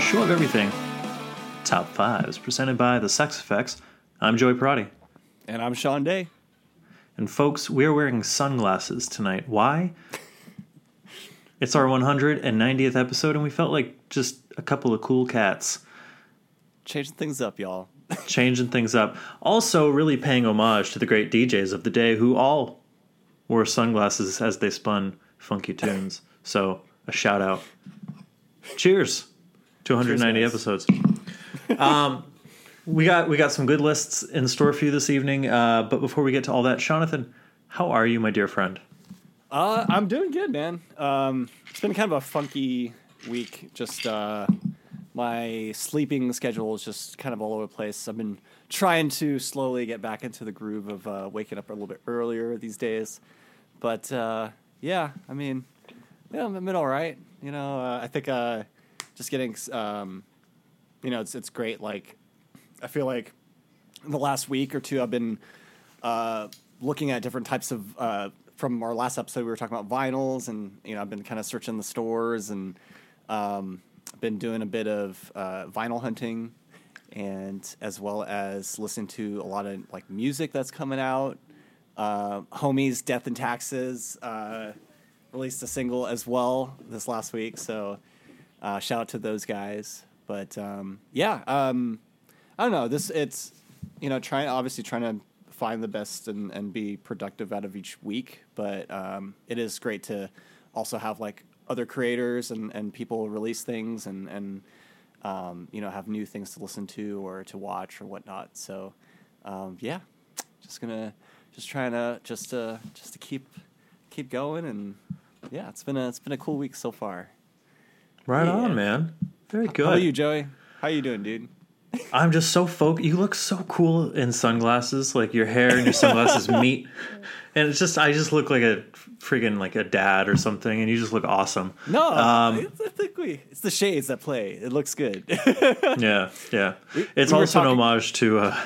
show of everything. Top Fives, presented by the Sex Effects. I'm Joey Parati. And I'm Sean Day. And folks, we are wearing sunglasses tonight. Why? It's our 190th episode, and we felt like just a couple of cool cats Changing things up, y'all. changing things up. Also, really paying homage to the great DJs of the day who all wore sunglasses as they spun funky tunes. So, a shout out. Cheers to 190 Cheers, episodes. Um, we got we got some good lists in store for you this evening. Uh, but before we get to all that, Jonathan, how are you, my dear friend? Uh, I'm doing good, man. Um, it's been kind of a funky week. Just uh, my sleeping schedule is just kind of all over the place. I've been trying to slowly get back into the groove of uh, waking up a little bit earlier these days. But uh, yeah, I mean, yeah, I'm been all right. You know, uh, I think uh, just getting, um, you know, it's it's great. Like, I feel like the last week or two, I've been uh, looking at different types of. Uh, from our last episode, we were talking about vinyls, and you know, I've been kind of searching the stores and um, been doing a bit of uh, vinyl hunting, and as well as listening to a lot of like music that's coming out. Uh, Homies, Death and Taxes uh, released a single as well this last week, so uh, shout out to those guys. But um, yeah, um, I don't know. This it's you know trying obviously trying to find the best and, and be productive out of each week, but um, it is great to also have like other creators and, and people release things and and um, you know have new things to listen to or to watch or whatnot. So um, yeah, just gonna just trying to just to just to keep keep going and yeah, it's been a it's been a cool week so far. Right Yeah. on, man. Very good. How are you, Joey? How you doing, dude? I'm just so focused. You look so cool in sunglasses. Like your hair and your sunglasses meet, and it's just I just look like a friggin' like a dad or something, and you just look awesome. No, Um, it's, I think we it's the shades that play. It looks good. Yeah, yeah. It's we also an homage to uh,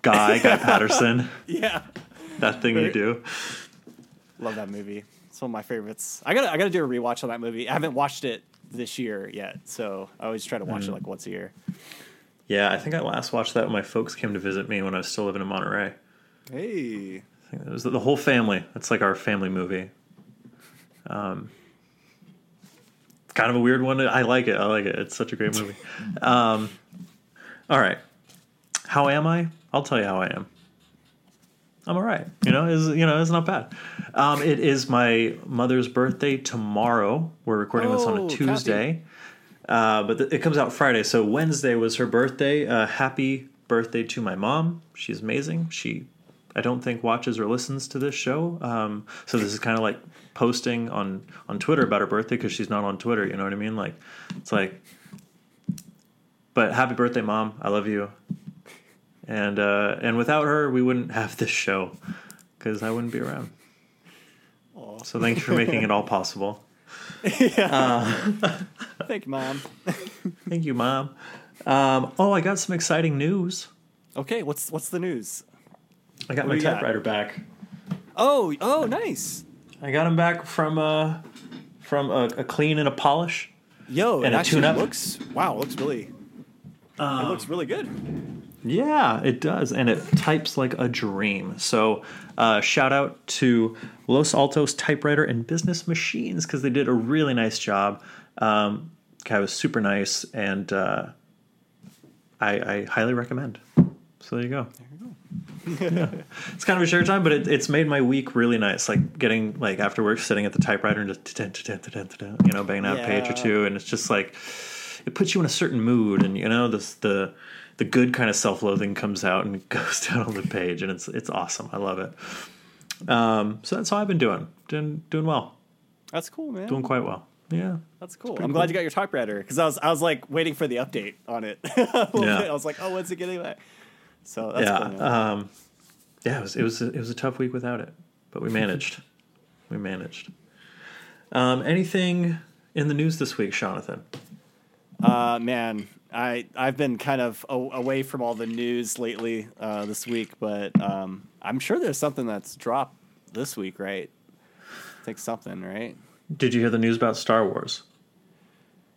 Guy Guy Patterson. yeah. That thing you do. Love that movie. It's one of my favorites. I gotta I gotta do a rewatch on that movie. I haven't watched it this year yet, so I always try to watch it like once a year. Yeah, I think I last watched that when my folks came to visit me when I was still living in Monterey. Hey. I think it was the whole family. It's like our family movie. Um, kind of a weird one. I like it. I like it. It's such a great movie. Um, all right. How am I? I'll tell you how I am. I'm all right. You know, is you know, it's not bad. Um, it is my mother's birthday tomorrow. We're recording this on Oh, a. Tuesday, uh, but th- it comes out Friday. So Wednesday was her birthday. Uh, happy birthday to my mom. She's amazing. She, I don't think watches or listens to this show. Um, so this is kind of like posting on on Twitter about her birthday because she's not on Twitter. You know what I mean? Like, it's like, but happy birthday, mom. I love you. And uh, and without her, we wouldn't have this show because I wouldn't be around. Aw. So thank you for making it all possible. Yeah, Thank you, mom. Thank you, mom. Um, oh, I got some exciting news. okay, what's what's the news? I got What my typewriter back. Oh, oh, nice. I got him back from uh, from a, a clean and a polish. Yo, And it a tune-up. looks wow, looks really it looks really good. Yeah, it does, and it types like a dream. So, uh, shout out to Los Altos Typewriter and Business Machines because they did a really nice job. Um, guy was super nice, and uh, I, I highly recommend. So there you go. Yeah. It's kind of a short time, but it, it's made my week really nice. Like getting like after work, sitting at the typewriter and just you know banging out a page or two, and it's just like it puts you in a certain mood, and you know the the the good kind of self loathing comes out and goes down on the page, and it's it's awesome. I love it. Um, so that's how I've been doing. Doing doing well. That's cool, man. Doing quite well. Yeah. That's cool. I'm pretty glad cool. you got your typewriter because I was I was like waiting for the update on it. Yeah. bit. I was like, oh, when's it getting back? So that's yeah. cool. um, yeah. It was it was a, it was a tough week without it, but we managed. we managed. Um, anything in the news this week, Jonathan? Uh, man, I I've been kind of a- away from all the news lately uh, this week, but um, I'm sure there's something that's dropped this week, right? I think something, right? Did you hear the news about Star Wars?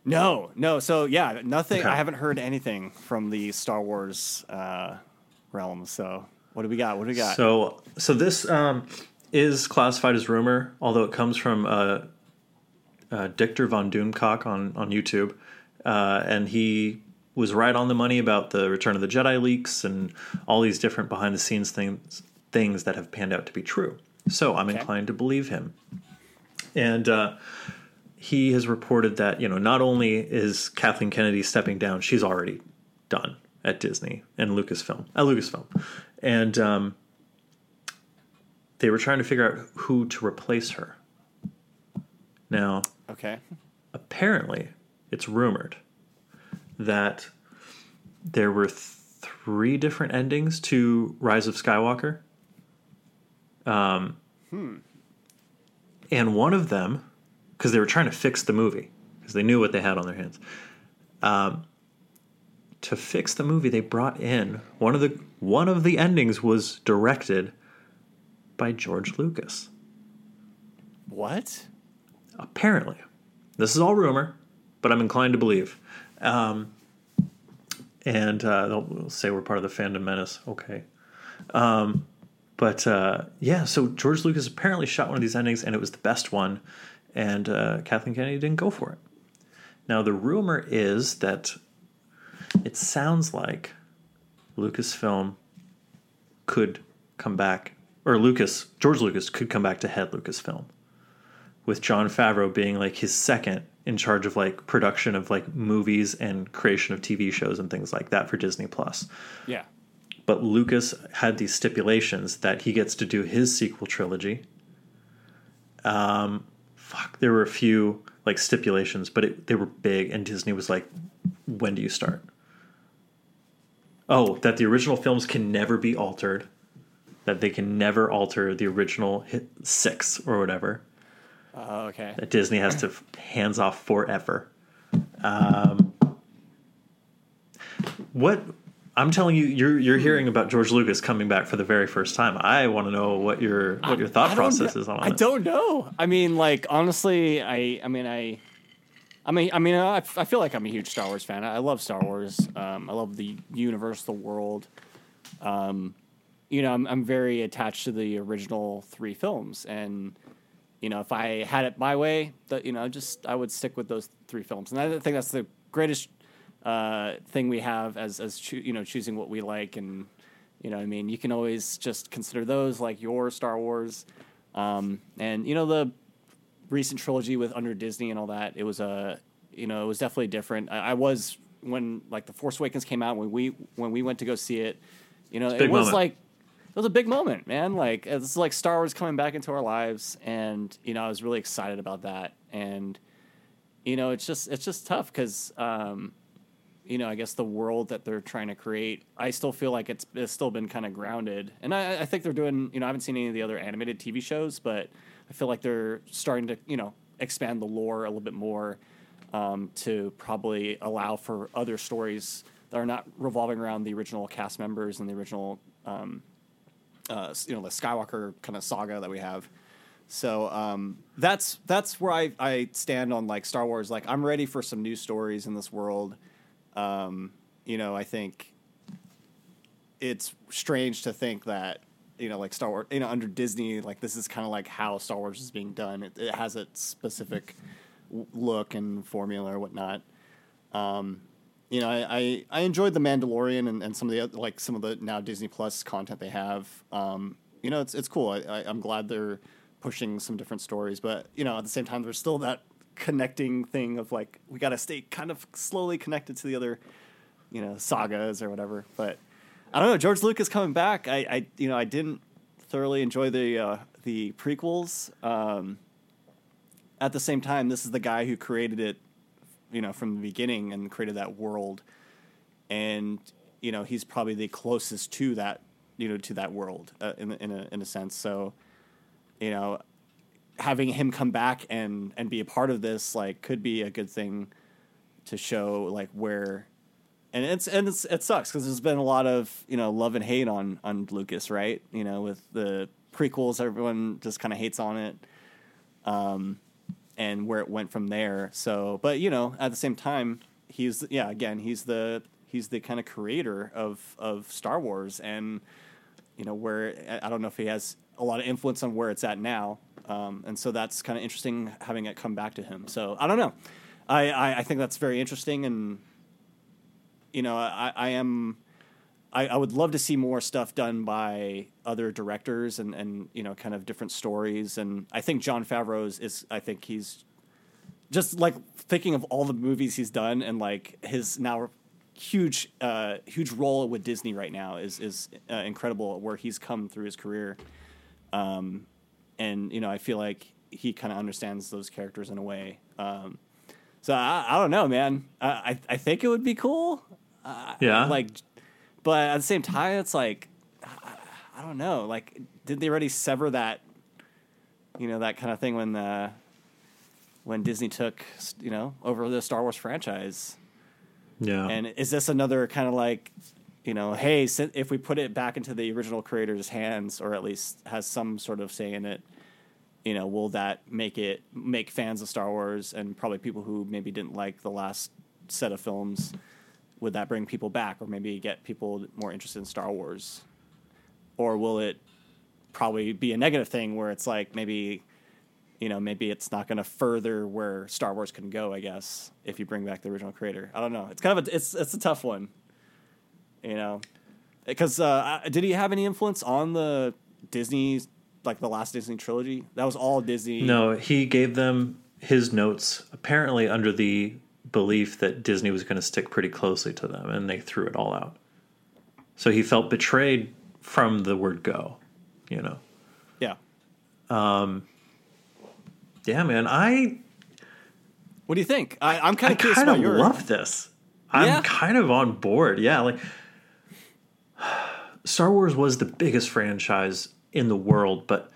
No, no. So yeah, nothing. Okay. I haven't heard anything from the Star Wars uh, realm. So what do we got? What do we got? So, so this um, is classified as rumor, although it comes from uh, uh, Victor von Doomcock on on YouTube, uh, and he was right on the money about the Return of the Jedi leaks and all these different behind the scenes things things that have panned out to be true. So I'm Okay. inclined to believe him, and. Uh, he has reported that you know not only is Kathleen Kennedy stepping down, she's already done at Disney and Lucasfilm at Lucasfilm, and um, they were trying to figure out who to replace her. Now, okay. apparently, it's rumored that there were three different endings to Rise of Skywalker. Um, and one of them, because they were trying to fix the movie, because they knew what they had on their hands. Um, to fix the movie, they brought in one of the one of the endings was directed by George Lucas. What? Apparently, this is all rumor, but I'm inclined to believe. Um, and uh, they'll, say we're part of the fandom menace. Okay. Um, but uh, yeah, so George Lucas apparently shot one of these endings, and it was the best one, and uh, Kathleen Kennedy didn't go for it. Now the rumor is that it sounds like Lucasfilm could come back, or Lucas George Lucas could come back to head Lucasfilm with Jon Favreau being like his second in charge of like production of like movies and creation of TV shows and things like that for Disney Plus. Yeah. But Lucas had these stipulations that he gets to do his sequel trilogy. Um, fuck, there were a few like stipulations, but it, they were big, and Disney was like, "When do you start?" Oh, that the original films can never be altered. That they can never alter the original hit six or whatever Uh, okay. that Disney has to hands off forever. Um, what I'm telling you, you're you're hearing about George Lucas coming back for the very first time. I want to know what your what your thought I process is on I it. don't know. I mean, like honestly, I I mean I. I mean, I mean, I, I feel like I'm a huge Star Wars fan. I love Star Wars. Um, I love the universe, the world. Um, you know, I'm, I'm very attached to the original three films, and you know, if I had it my way, that you know, just I would stick with those three films, and I think that's the greatest uh, thing we have as as you know choosing what we like, and you know, I mean, you can always just consider those like your Star Wars, um, and you know the recent trilogy with under Disney and all that. It was a you know it was definitely different. I, I was when like the Force Awakens came out when we when we went to go see it. You know, it was moment. like it was a big moment, man. Like it's like Star Wars coming back into our lives, and you know I was really excited about that. And you know it's just it's just tough because um, you know I guess the world that they're trying to create, I still feel like it's it's still been kind of grounded. And I, I think they're doing you know I haven't seen any of the other animated TV shows, but I feel like they're starting to you know expand the lore a little bit more um, to probably allow for other stories that are not revolving around the original cast members and the original um, uh, you know the Skywalker kind of saga that we have. So um, that's that's where I, I stand on like Star Wars. Like I'm ready for some new stories in this world. Um, you know, I think it's strange to think that you know like Star Wars, you know, under Disney, like this is kind of like how Star Wars is being done. It, it has its specific look and formula or whatnot. Um, you know, I, I, I enjoyed the Mandalorian and, and some of the other, like some of the now Disney Plus content they have. Um, you know, it's it's cool. I, I, I'm glad they're pushing some different stories, but you know, at the same time, there's still that connecting thing of like we got to stay kind of slowly connected to the other, you know, sagas or whatever. But I don't know. George Lucas coming back. I, I you know I didn't thoroughly enjoy the uh, the prequels. Um, at the same time, this is the guy who created it, you know, from the beginning and created that world, and you know he's probably the closest to that, you know, to that world uh, in in a in a sense. So, you know, having him come back and and be a part of this like could be a good thing to show like where and it's and it's it sucks because there's been a lot of you know love and hate on on Lucas, right? You know, with the prequels, everyone just kind of hates on it. Um, and where it went from there. So, but you know, at the same time, he's yeah, again, he's the he's the kind of creator of of Star Wars, and you know where I don't know if he has a lot of influence on where it's at now, um, and so that's kind of interesting having it come back to him. So I don't know, I I, I think that's very interesting, and you know, I I am. I, I would love to see more stuff done by other directors and, and you know kind of different stories. And I think Jon Favreau's is I think he's just like thinking of all the movies he's done and like his now huge uh, huge role with Disney right now is is uh, incredible where he's come through his career. Um, and you know I feel like he kind of understands those characters in a way. Um, so I, I don't know man. I, I I think it would be cool. Uh, Yeah. like but at the same time, it's like I, I don't know. Like, did they already sever that? You know that kind of thing when the when Disney took you know over the Star Wars franchise. Yeah. And is this another kind of like, you know, hey, if we put it back into the original creator's hands, or at least has some sort of say in it, you know, will that make it make fans of Star Wars and probably people who maybe didn't like the last set of films, would that bring people back, or maybe get people more interested in Star Wars, or will it probably be a negative thing where it's like maybe you know, maybe it's not going to further where Star Wars can go. I guess if you bring back the original creator, I don't know. It's kind of a it's it's a tough one, you know, because uh, did he have any influence on the Disney like the last Disney trilogy? That was all Disney. No, he gave them his notes apparently under the belief that Disney was going to stick pretty closely to them, and they threw it all out. So he felt betrayed from the word go, you know. Yeah. Um. Yeah, man, I What do you think? I, I'm kind of curious kind of love this. I'm Yeah. kind of on board. Yeah, like Star Wars was the biggest franchise in the world, but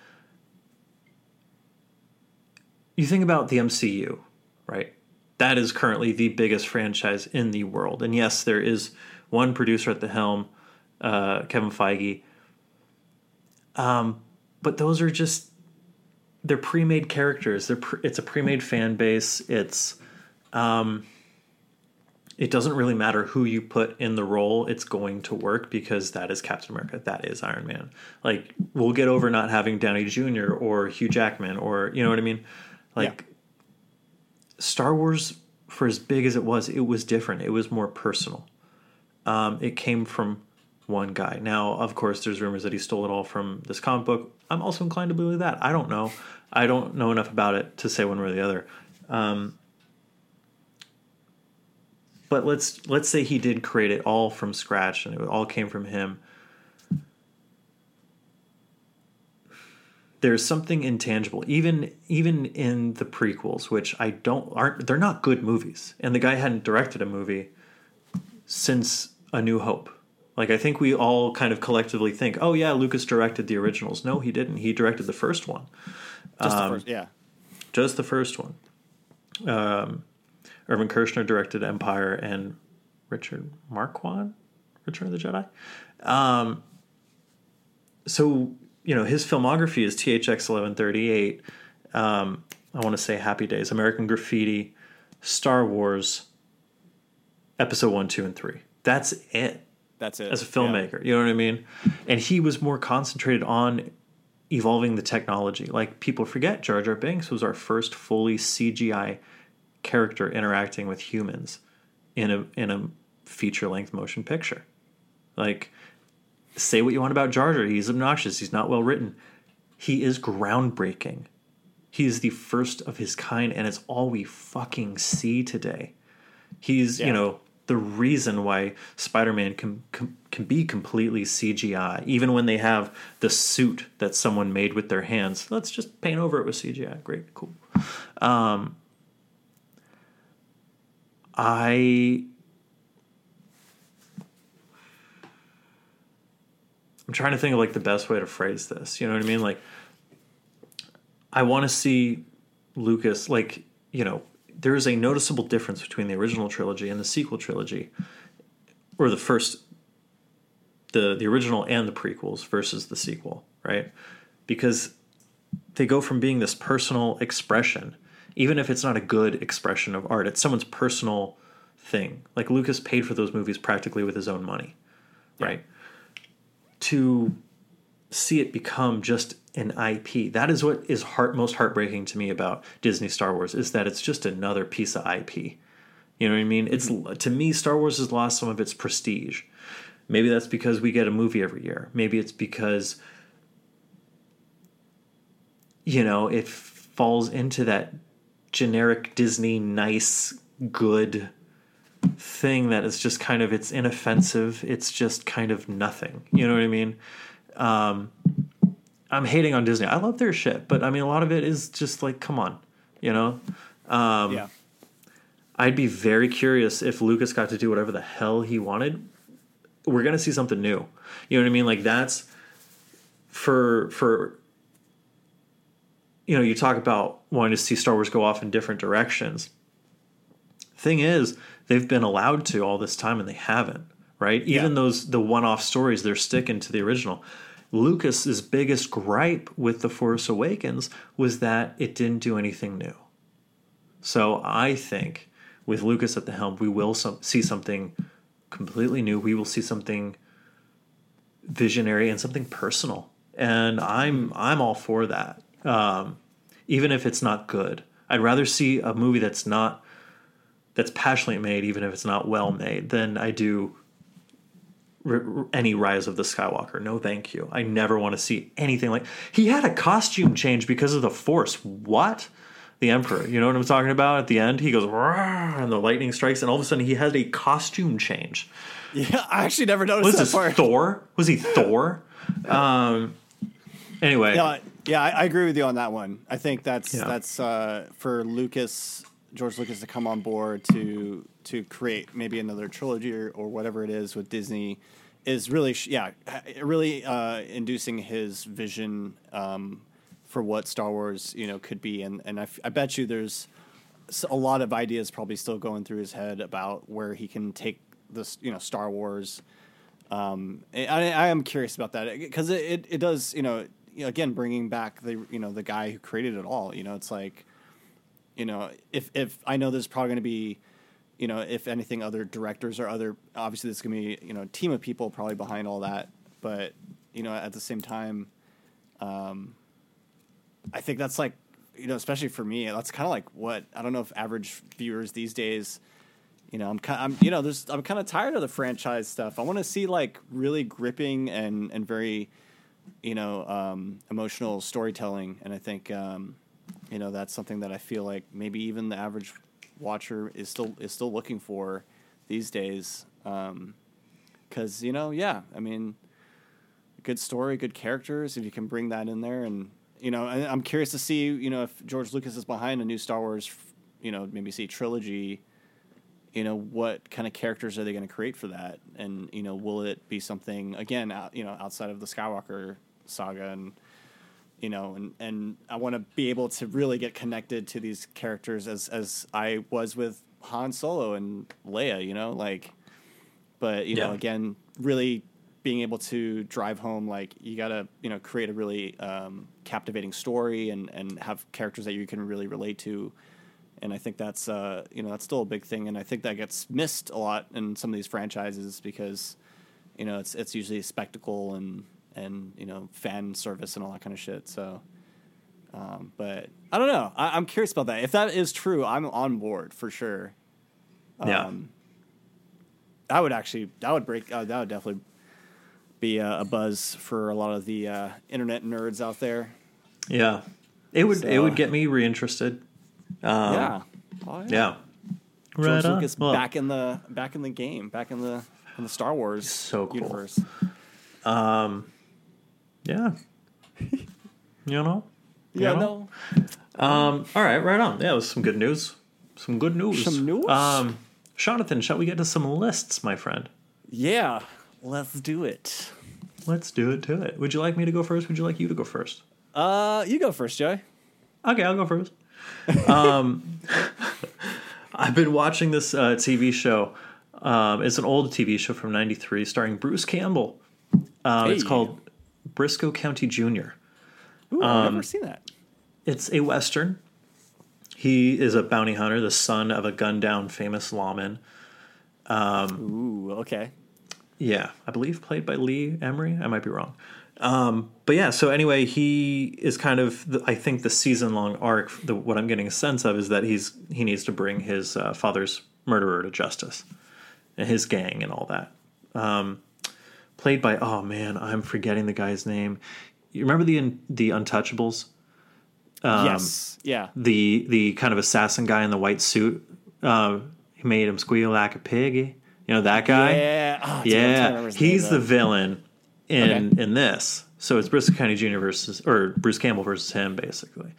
you think about the MCU, right? That is currently the biggest franchise in the world. And yes, there is one producer at the helm, uh, Kevin Feige. Um, but those are just they're pre-made characters. They're pre- it's a pre-made fan base. It's um, it doesn't really matter who you put in the role. It's going to work because that is Captain America. That is Iron Man. Like we'll get over not having Downey Jr. or Hugh Jackman or you know what I mean. Like Star Wars, for as big as it was, it was different. It was more personal. Um, it came from one guy. Now, of course, there's rumors that he stole it all from this comic book. I'm also inclined to believe that. I don't know. I don't know enough about it to say one way or the other. Um, but let's let's say he did create it all from scratch and it all came from him. There's something intangible, even even in the prequels, which I don't aren't they're not good movies. And the guy hadn't directed a movie since A New Hope. Like I think we all kind of collectively think, oh yeah, Lucas directed the originals. No, he didn't. He directed the first one, Just um, the first, yeah. just the first one. Um, Irvin Kershner directed Empire, and Richard Marquand, Return of the Jedi. Um, so you know his filmography is THX eleven thirty eight. Um, I want to say Happy Days, American Graffiti, Star Wars, Episode one, two, and three. That's it That's it. as a Yeah. filmmaker. You know what I mean? And he was more concentrated on evolving the technology. Like people forget, Jar Jar Binks was our first fully CGI character interacting with humans in a in a feature length motion picture. Like, say what you want about Jar Jar, he's obnoxious. He's not well written. He is groundbreaking. He is the first of his kind, and it's all we fucking see today. He's Yeah. you know the reason why Spider-Man can, can can be completely CGI, even when they have the suit that someone made with their hands. Let's just paint over it with CGI. Great, cool. Um, I I'm trying to think of like the best way to phrase this. You know what I mean? Like I want to see Lucas like, you know, there is a noticeable difference between the original trilogy and the sequel trilogy or the first the the original and the prequels versus the sequel, right? Because they go from being this personal expression even if it's not a good expression of art. It's someone's personal thing. Like Lucas paid for those movies practically with his own money, right? To see it become just an IP. That is what is heart most heartbreaking to me about Disney Star Wars is that it's just another piece of IP. You know what I mean? It's mm-hmm. to me Star Wars has lost some of its prestige. Maybe that's because we get a movie every year. Maybe it's because you know, it falls into that generic Disney nice good thing that is just kind of it's inoffensive. It's just kind of nothing. You know what I mean? Um, I'm hating on Disney. I love their shit, but I mean a lot of it is just like, come on, you know. Um, yeah. I'd be very curious if Lucas got to do whatever the hell he wanted. We're gonna see something new. You know what I mean? Like that's for for you know, you talk about wanting to see Star Wars go off in different directions. Thing is, they've been allowed to all this time and they haven't, right? Even Yeah. those the one-off stories, they're sticking to the original. Lucas's biggest gripe with The Force Awakens was that it didn't do anything new. So I think with Lucas at the helm, we will some, see something completely new. We will see something visionary and something personal, and I'm I'm all for that. Um, even if it's not good, I'd rather see a movie that's not that's passionately made, even if it's not well made, than I do r- any Rise of the Skywalker. No, thank you. I never want to see anything like he had a costume change because of the Force. What? The Emperor, you know what I'm talking about? At the end, he goes and the lightning strikes, and all of a sudden he has a costume change. Yeah, I actually never noticed Was that this part. Thor? Was he Thor? Um. Anyway, Yeah, yeah, I, I agree with you on that one. I think that's Yeah. that's uh, for Lucas, George Lucas, to come on board to to create maybe another trilogy or, or whatever it is with Disney is really yeah really uh, inducing his vision um, for what Star Wars you know could be. And and I, f- I bet you there's a lot of ideas probably still going through his head about where he can take this you know Star Wars. Um, I, I am curious about that because it, it, it does, you know, again, bringing back the, you know, the guy who created it all, you know, it's like, you know, if, if I know there's probably going to be, you know, if anything, other directors or other, obviously there's going to be, you know, a team of people probably behind all that. But, you know, at the same time, um, I think that's like, you know, especially for me, that's kind of like what, I don't know if average viewers these days, you know, I'm kind, I'm, you know, there's, I'm kind of tired of the franchise stuff. I want to see like really gripping and and very, you know, um, emotional storytelling, and I think, um, you know, that's something that I feel like maybe even the average watcher is still is still looking for these days. Um, because you know, yeah, I mean, good story, good characters. If you can bring that in there, and you know, and I'm curious to see, you know, if George Lucas is behind a new Star Wars, you know, maybe see trilogy you know what kind of characters are they going to create for that and you know will it be something again out, you know outside of the skywalker saga and you know and and i want to be able to really get connected to these characters as as i was with han solo and leia you know like but you know again really being able to drive home like you gotta you know create a really um, captivating story and and have characters that you can really relate to. And I think that's uh, you know that's still a big thing, and I think that gets missed a lot in some of these franchises because you know it's it's usually a spectacle and and you know fan service and all that kind of shit. So, um, but I don't know. I, I'm curious about that. If that is true, I'm on board for sure. yeah. Um, that would actually that would break uh, that would definitely be a, a buzz for a lot of the uh, internet nerds out there. Yeah, it would it would get me reinterested. Um, yeah. Oh, yeah. George Right on. Lucas Well, back in the back in the game, back in the in the Star Wars So cool. universe. Yeah. you know. Yeah, You no. Um. All right. Right on. Yeah, it was some good news. Some good news. Some news? Um, Jonathan, shall we get to some lists, my friend? Yeah, let's do it. Let's do it to it. Would you like me to go first? Would you like you to go first? Uh, you go first, Joey. Okay, I'll go first. Um, I've been watching this uh, TV show. Um, it's an old TV show from '93, starring Bruce Campbell. Um, It's called Brisco County Jr. Ooh, Um, I've never seen that. It's a western. he is a bounty hunter, the son of a gunned down famous lawman. Ooh, okay. Yeah, I believe played by Lee Ermey. I might be wrong. Um, but yeah, so anyway, he is kind of. The, I think the season long arc. The, what I'm getting a sense of is that he's he needs to bring his uh, father's murderer to justice, and his gang and all that. Um, played by oh man, I'm forgetting the guy's name. You remember the the Untouchables? Um, yes. Yeah. the the kind of assassin guy in the white suit. Uh, he made him squeal like a pig. You know that guy. Yeah. Oh, dude, I'm trying to Yeah, he's name, the villain in in this. So it's Bruce County Jr. versus or Bruce Campbell versus him, basically.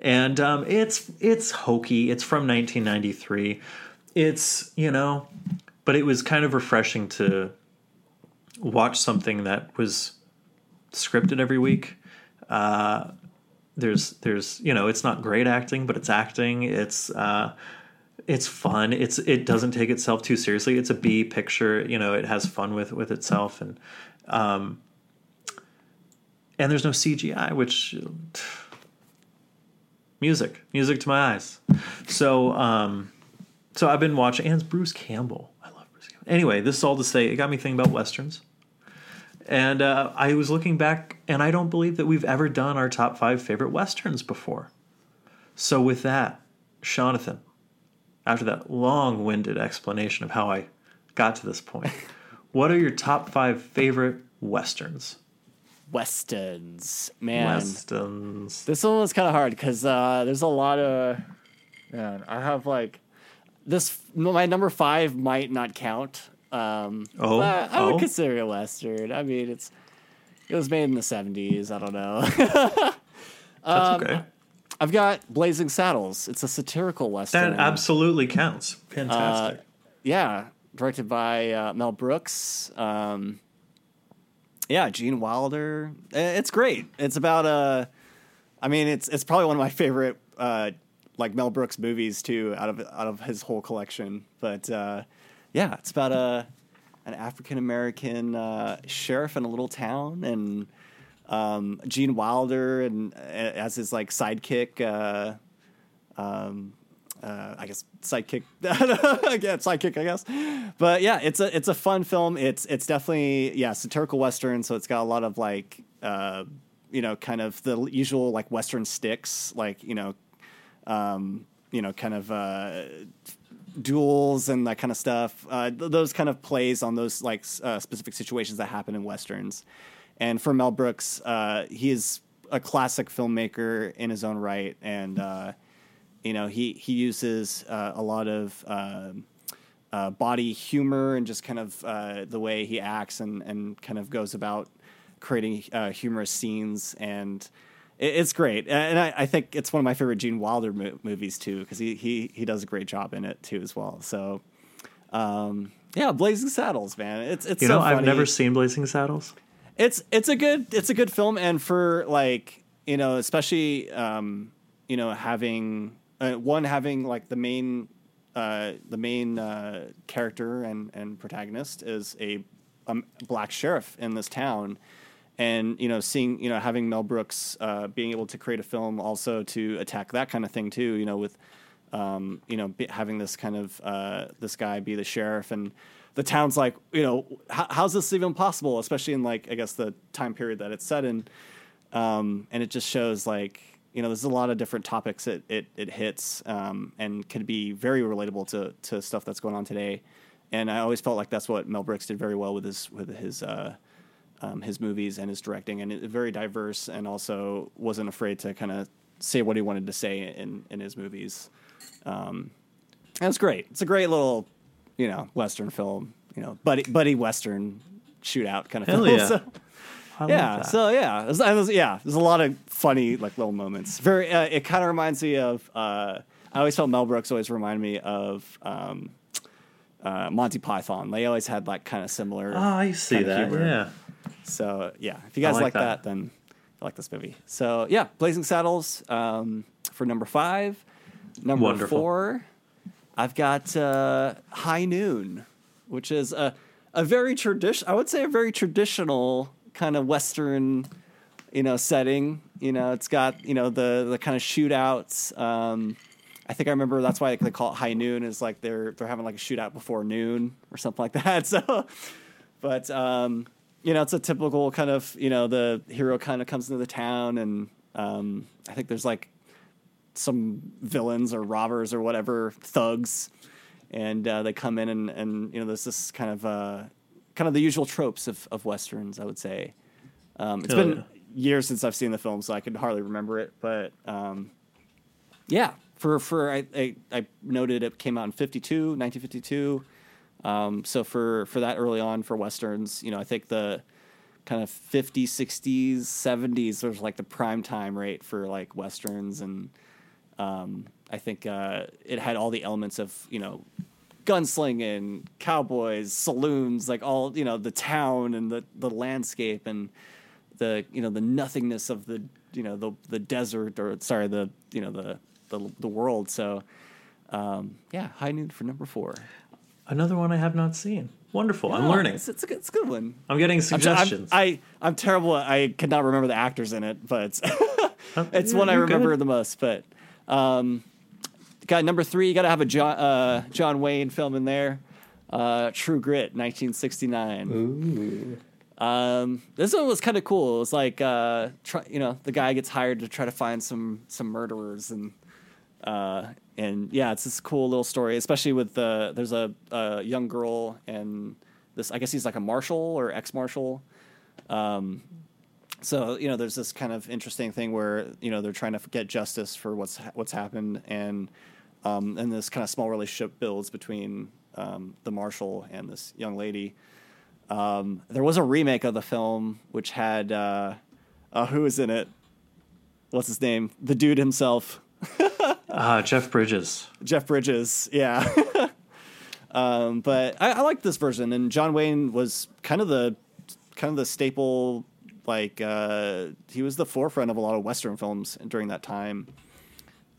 And um, it's it's hokey. It's from 1993. It's you know, but it was kind of refreshing to watch something that was scripted every week. Uh, there's there's you know it's not great acting, but it's acting. It's uh, it's fun. It's it doesn't take itself too seriously. It's a B picture. You know, it has fun with with itself, and um, and there's no CGI, which music, music to my eyes. So um, so I've been watching, and Bruce Campbell. I love Bruce Campbell. Anyway, this is all to say, it got me thinking about westerns. And uh, I was looking back, and I don't believe that we've ever done our top five favorite westerns before. So, with that, Jonathan, after that long winded explanation of how I got to this point, what are your top five favorite westerns? Westerns, man. Westerns. This one was kind of hard because uh, there's a lot of. Man, I have like this. My number five might not count. Um, Oh, but I would oh. consider it a western. I mean, it's it was made in the '70s. I don't know. That's okay. I've got Blazing Saddles. It's a satirical western. That absolutely counts. Fantastic. yeah, directed by uh, Mel Brooks. Um, yeah, Gene Wilder. It's great. It's about Uh, I mean, it's it's probably one of my favorite uh, like Mel Brooks movies too, out of out of his whole collection. But uh, yeah, it's about a an African American uh, sheriff in a little town, and um, Gene Wilder and uh, as his like sidekick. Uh, um, uh, I guess sidekick again, sidekick, I guess. But yeah, it's a it's a fun film. It's it's definitely yeah satirical western. So it's got a lot of like uh, you know kind of the usual like western sticks, like you know, um, you know, kind of uh, duels and that kind of stuff. Uh, th- those kind of plays on those like uh, specific situations that happen in westerns. And for Mel Brooks, uh, he is a classic filmmaker in his own right, and uh, you know he he uses uh, a lot of um uh, body humor and just kind of the way he acts and and kind of goes about creating humorous scenes and it's great. And I, I think it's one of my favorite Gene Wilder mo- movies too because he, he he does a great job in it too as well. So um, yeah Blazing Saddles man. It's it's you so know, I've never seen Blazing Saddles. it's it's a good it's a good film and for like you know especially um you know having uh, one having like the main uh the main uh character and and protagonist is a um, black sheriff in this town and you know seeing you know having Mel Brooks uh being able to create a film also to attack that kind of thing too you know with um, you know, be, having this kind of uh, this guy be the sheriff, and the town's like, you know, how, how's this even possible? Especially in like, I guess the time period that it's set in, um, and it just shows like, you know, there's a lot of different topics it it, it hits, um, and can be very relatable to to stuff that's going on today. And I always felt like that's what Mel Brooks did very well with his with his. Uh, um, his movies and his directing, and it, very diverse, and also wasn't afraid to kind of say what he wanted to say in in his movies. Um, and it's great. It's a great little, you know, western film. You know, buddy buddy western shootout kind of Hell film. yeah. So, yeah. So yeah, there's, there's- yeah. There's a lot of funny like little moments. Very. Uh, it kind of reminds me of. Uh, I always felt Mel Brooks always reminded me of. Um, uh, Monty Python. They always had like kind of similar. Oh, I see that. humor. Yeah. So yeah, if you guys like like, that. that. then I like this movie. So yeah, Blazing Saddles um, for number five. Number Wonderful. four, I've got uh, High Noon, which is a a very tradition. I would say a very traditional kind of Western, you know, setting. You know, it's got you know the the kind of shootouts. Um, I think I remember that's why they call it high noon. Is like they're they're having like a shootout before noon or something like that. So, but um, you know, it's a typical kind of you know the hero kind of comes into the town, and um, I think there's like some villains or robbers or whatever thugs, and uh, they come in and and you know there's this kind of uh, kind of the usual tropes of of westerns. I would say. Um, it's been yeah. years since I've seen the film, so I could hardly remember it. But um, yeah, for for I, I I noted it came out in 52, 1952. Um, so for for that early on for westerns, you know, I think the kind of 50s, 60s, 70s was like the prime time rate for like westerns and um, I think uh, it had all the elements of, you know, gunslinging, cowboys, saloons, like all, you know, the town and the the landscape and the, you know, the nothingness of the, you know, the the desert or sorry, the, you know, the the the world. So um, yeah, high noon for number 4. Another one I have not seen. Wonderful. I'm Oh, learning. It's, it's a good, it's a good one. I'm getting I'm, I'm, suggestions. I I'm terrible. at- I could not remember the actors in it, but it's yeah, one I remember good. the most. But um, got number three. You got to have a John uh, John Wayne film in there. Uh, True Grit, 1969. Ooh. Um, this one was kind of cool. It was like uh, try, you know the guy gets hired to try to find some some murderers and uh, and yeah, it's this cool little story, especially with the there's a, a young girl and this I guess he's like a marshal or ex marshal. Um, so you know, there's this kind of interesting thing where you know they're trying to get justice for what's what's happened, and um, and this kind of small relationship builds between um, the marshal and this young lady. Um, there was a remake of the film which had uh, uh, who was in it? What's his name? The dude himself. Ah, Jeff Bridges. Jeff Bridges, yeah. um, but I, I like this version, and John Wayne was kind of the kind of the staple. Like uh, he was the forefront of a lot of Western films during that time.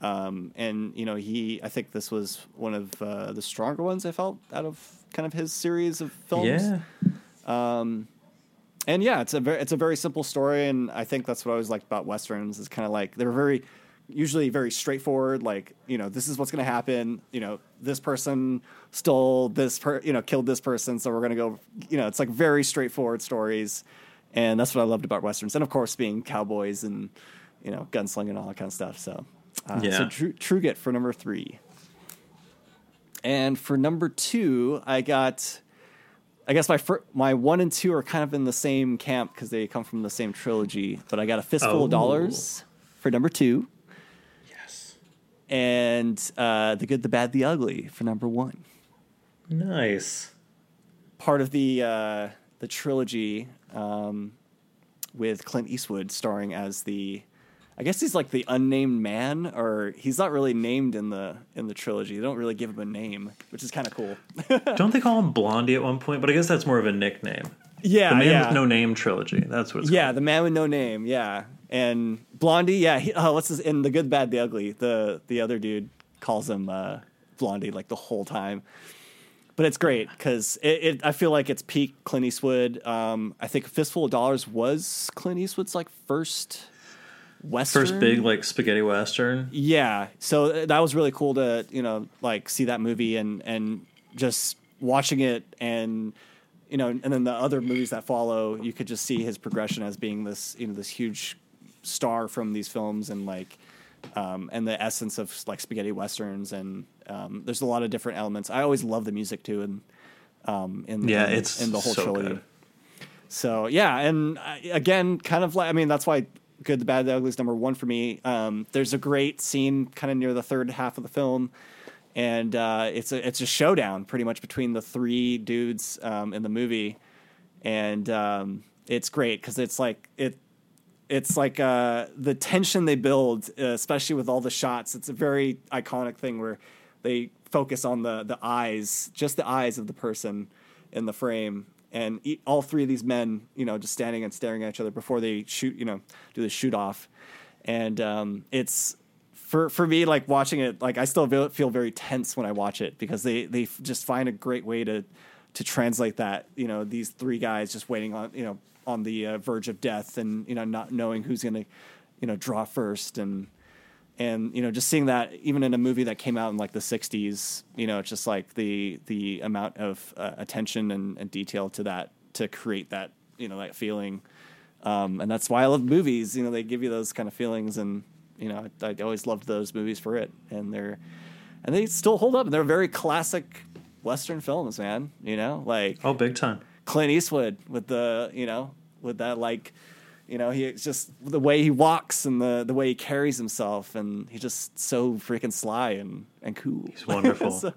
Um, and you know, he I think this was one of uh, the stronger ones I felt out of kind of his series of films. Yeah. and yeah, it's a very it's a very simple story, and I think that's what I always liked about westerns. Is kind of like they're very usually very straightforward. Like you know, this is what's going to happen. You know, this person stole this per you know killed this person, so we're going to go. You know, it's like very straightforward stories, and that's what I loved about westerns. And of course, being cowboys and you know gunslinging and all that kind of stuff. So uh, Yeah. so True, True Grit for number three. And for number two, I got. I guess my fir- my one and two are kind of in the same camp because they come from the same trilogy. But I got a fistful Oh. of dollars for number two. And uh, the good, the bad, the ugly for number one. Nice. Part of the uh, the trilogy um, with Clint Eastwood starring as the. I guess he's like the unnamed man, or he's not really named in the in the trilogy. They don't really give him a name, which is kind of cool. Don't they call him Blondie at one point? But I guess that's more of a nickname. yeah, The Man yeah. with No Name trilogy. That's what it's Yeah, called. the man with no name. Yeah, and Blondie. Yeah, he, oh, what's his in the good, bad, the ugly? The the other dude calls him uh, Blondie like the whole time. But it's great because it, it. I feel like it's peak Clint Eastwood. Um, I think Fistful of Dollars was Clint Eastwood's like first western. First big like spaghetti western. Yeah, so uh, that was really cool to you know like see that movie and and just watching it and you know and then the other movies that follow, you could just see his progression as being this you know this huge star from these films and like um, and the essence of like spaghetti westerns and um, there's a lot of different elements. I always love the music too and um, in Yeah, in, it's in the whole so trilogy. good. So yeah, and uh, again, kind of like I mean, that's why Good, the Bad, the Ugly is number one for me. Um, there's a great scene kind of near the third half of the film, and uh, it's a it's a showdown pretty much between the three dudes um, in the movie, and um, it's great because it's like it. It's like uh, the tension they build, uh, especially with all the shots. It's a very iconic thing where they focus on the the eyes, just the eyes of the person in the frame, and all three of these men, you know, just standing and staring at each other before they shoot, you know, do the shoot off, and um, it's for for me like watching it, like I still feel very tense when I watch it because they they just find a great way to to translate that, you know, these three guys just waiting on, you know, on the uh, verge of death and you know not knowing who's gonna, you know, draw first. And and you know just seeing that even in a movie that came out in like the 60s you know it's just like the the amount of uh, attention and, and detail to that to create that you know that feeling. Um, and that's why i love movies. You know they give you those kind of feelings and you know I, I always loved those movies for it. And they're and they still hold up. And they're very classic western films man you know like Oh, big time. Clint Eastwood with the you know with that like you know he just the way he walks and the the way he carries himself and he's just so freaking sly and and cool. He's wonderful. So-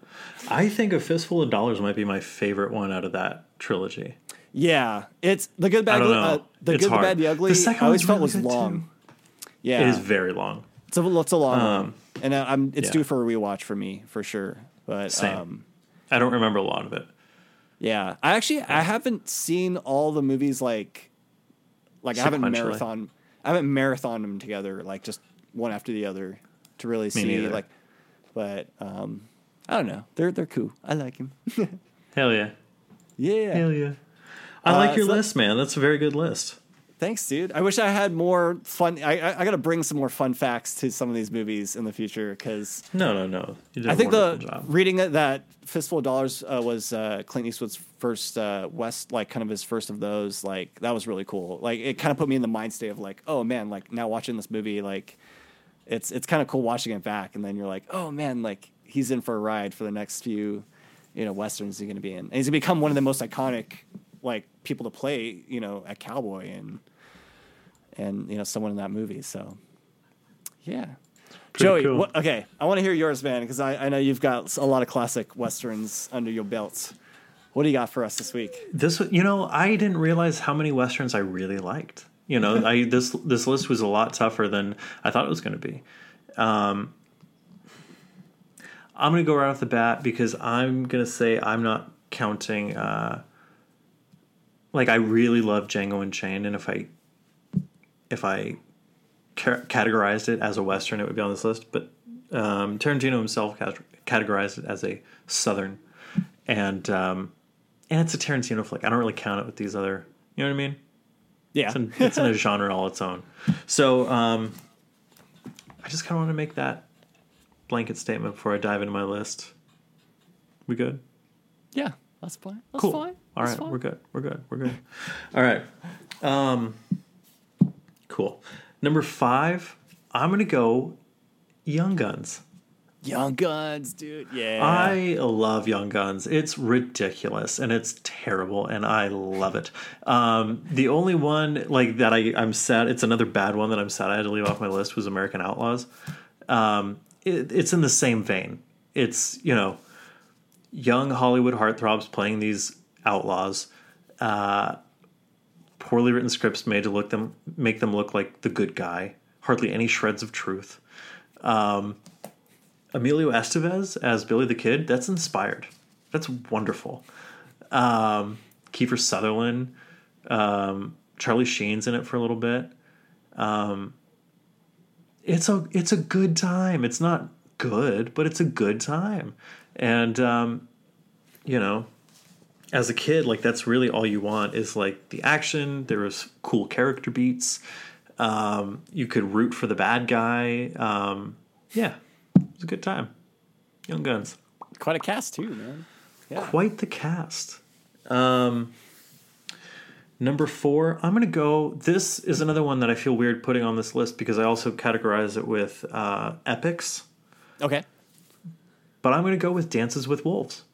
I think A Fistful of Dollars might be my favorite one out of that trilogy. yeah, it's the good bad I uh, the It's good the bad the ugly. The second I always felt really was long. too. Yeah, It is very long. it's a it's a long one, and uh, I'm it's yeah. due for a rewatch for me for sure. But Same. um, I don't remember a lot of it. Yeah, I actually I haven't seen all the movies like like I haven't marathon I haven't marathon them together like just one after the other to really see neither. like but um I don't know. They're they're cool. I like him. Hell yeah. yeah. Hell yeah. I Uh, like your so- list, man. That's a very good list. Thanks, dude. I wish I had more fun I I, I got to bring some more fun facts to some of these movies in the future cuz No, no, no. I think the job. reading that Fistful of Dollars uh, was uh, Clint Eastwood's first uh, West, like kind of his first of those. Like that was really cool. Like it kind of put me in the mind state of like, oh man, like now watching this movie, like it's it's kind of cool watching it back, and then you're like, oh man, like he's in for a ride for the next few, you know, westerns he's going to be in, and he's going to become one of the most iconic like people to play, you know, a cowboy and and you know someone in that movie. So yeah. Pretty Joey, cool. what, okay, I want to hear yours, man, because I, I know you've got a lot of classic westerns under your belt. What do you got for us this week? This, you know, I didn't realize how many westerns I really liked. You know, I this this list was a lot tougher than I thought it was going to be. Um, I'm going to go right off the bat because I'm going to say I'm not counting. Uh, like I really love Django Unchained, and if I if I ca- categorized it as a western, it would be on this list. But um, Tarantino himself cat- categorized it as a southern, and um, and it's a Tarantino flick. I don't really count it with these other. You know what I mean? Yeah, It's in, it's in a genre all its own. So um, I just kind of want to make that blanket statement before I dive into my list. We good? yeah, that's fine. That's Cool. fine. All That's we're good. We're good. We're good. All right. Um, cool. Number five, I'm gonna go Young Guns. Young Guns, dude. Yeah, I love Young Guns. It's ridiculous and it's terrible, and I love it. Um, the only one like that I, I'm sad. It's another bad one that I'm sad I had to leave off my list was American Outlaws. Um, it, it's in the same vein. It's you know, young Hollywood heartthrobs playing these outlaws. Uh, poorly written scripts made to look them make them look like the good guy. Hardly any shreds of truth. Emilio Estevez as Billy the Kid, that's inspired. That's wonderful. Um, Kiefer Sutherland, um, Charlie Sheen's in it for a little bit. Um, it's a it's a good time. It's not good, but it's a good time. And um, you know, as a kid, like that's really all you want is like the action. There was cool character beats. Um, you could root for the bad guy. Um, yeah, it was a good time. Young Guns, quite a cast too, man. Yeah. quite the cast. Um, number four, I'm gonna go. This is another one that I feel weird putting on this list because I also categorize it with uh, epics. Okay. But I'm gonna go with Dances with Wolves.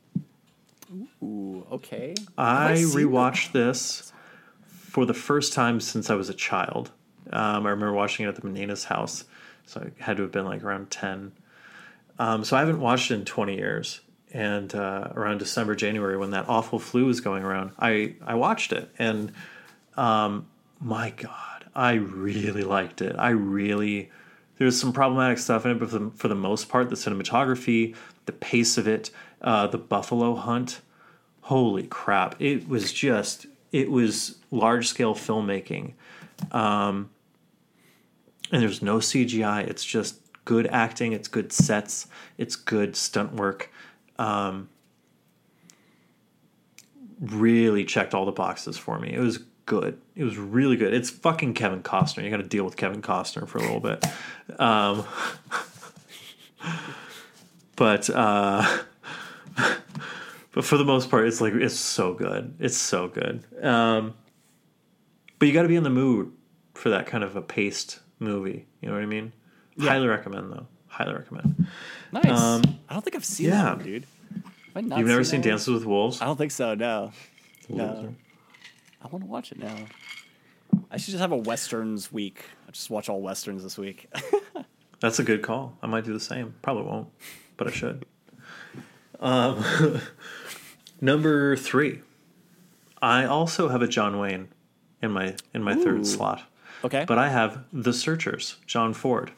Ooh, okay. I seen that? rewatched this for the first time since I was a child. Um, I remember watching it at the Menina's house, so I had to have been like around ten. Um, so I haven't watched it in twenty years. And uh, around December, January, when that awful flu was going around, I I watched it, and um, my God, I really liked it. I really there's some problematic stuff in it, but for the, for the most part, the cinematography, the pace of it, uh, the buffalo hunt, holy crap! It was just it was large scale filmmaking, um, and there's no CGI. It's just good acting. It's good sets. It's good stunt work. Um, really checked all the boxes for me. It was good. It was really good. It's fucking Kevin Costner. You got to deal with Kevin Costner for a little bit. Um, but uh, but for the most part, it's like it's so good. It's so good. Um, but you got to be in the mood for that kind of a paced movie. You know what I mean? Highly recommend though. Highly recommend. Nice. Um, I don't think I've seen yeah. that one, dude. Have I not You've never seen? Dances with Wolves? I don't think so. No. No. I want to watch it now. I should just have a westerns week. I just watch all westerns this week. That's a good call. I might do the same. Probably won't, but I should. Um, number three. I also have a John Wayne in my in my Ooh. third slot, okay. but I have The Searchers, John Ford,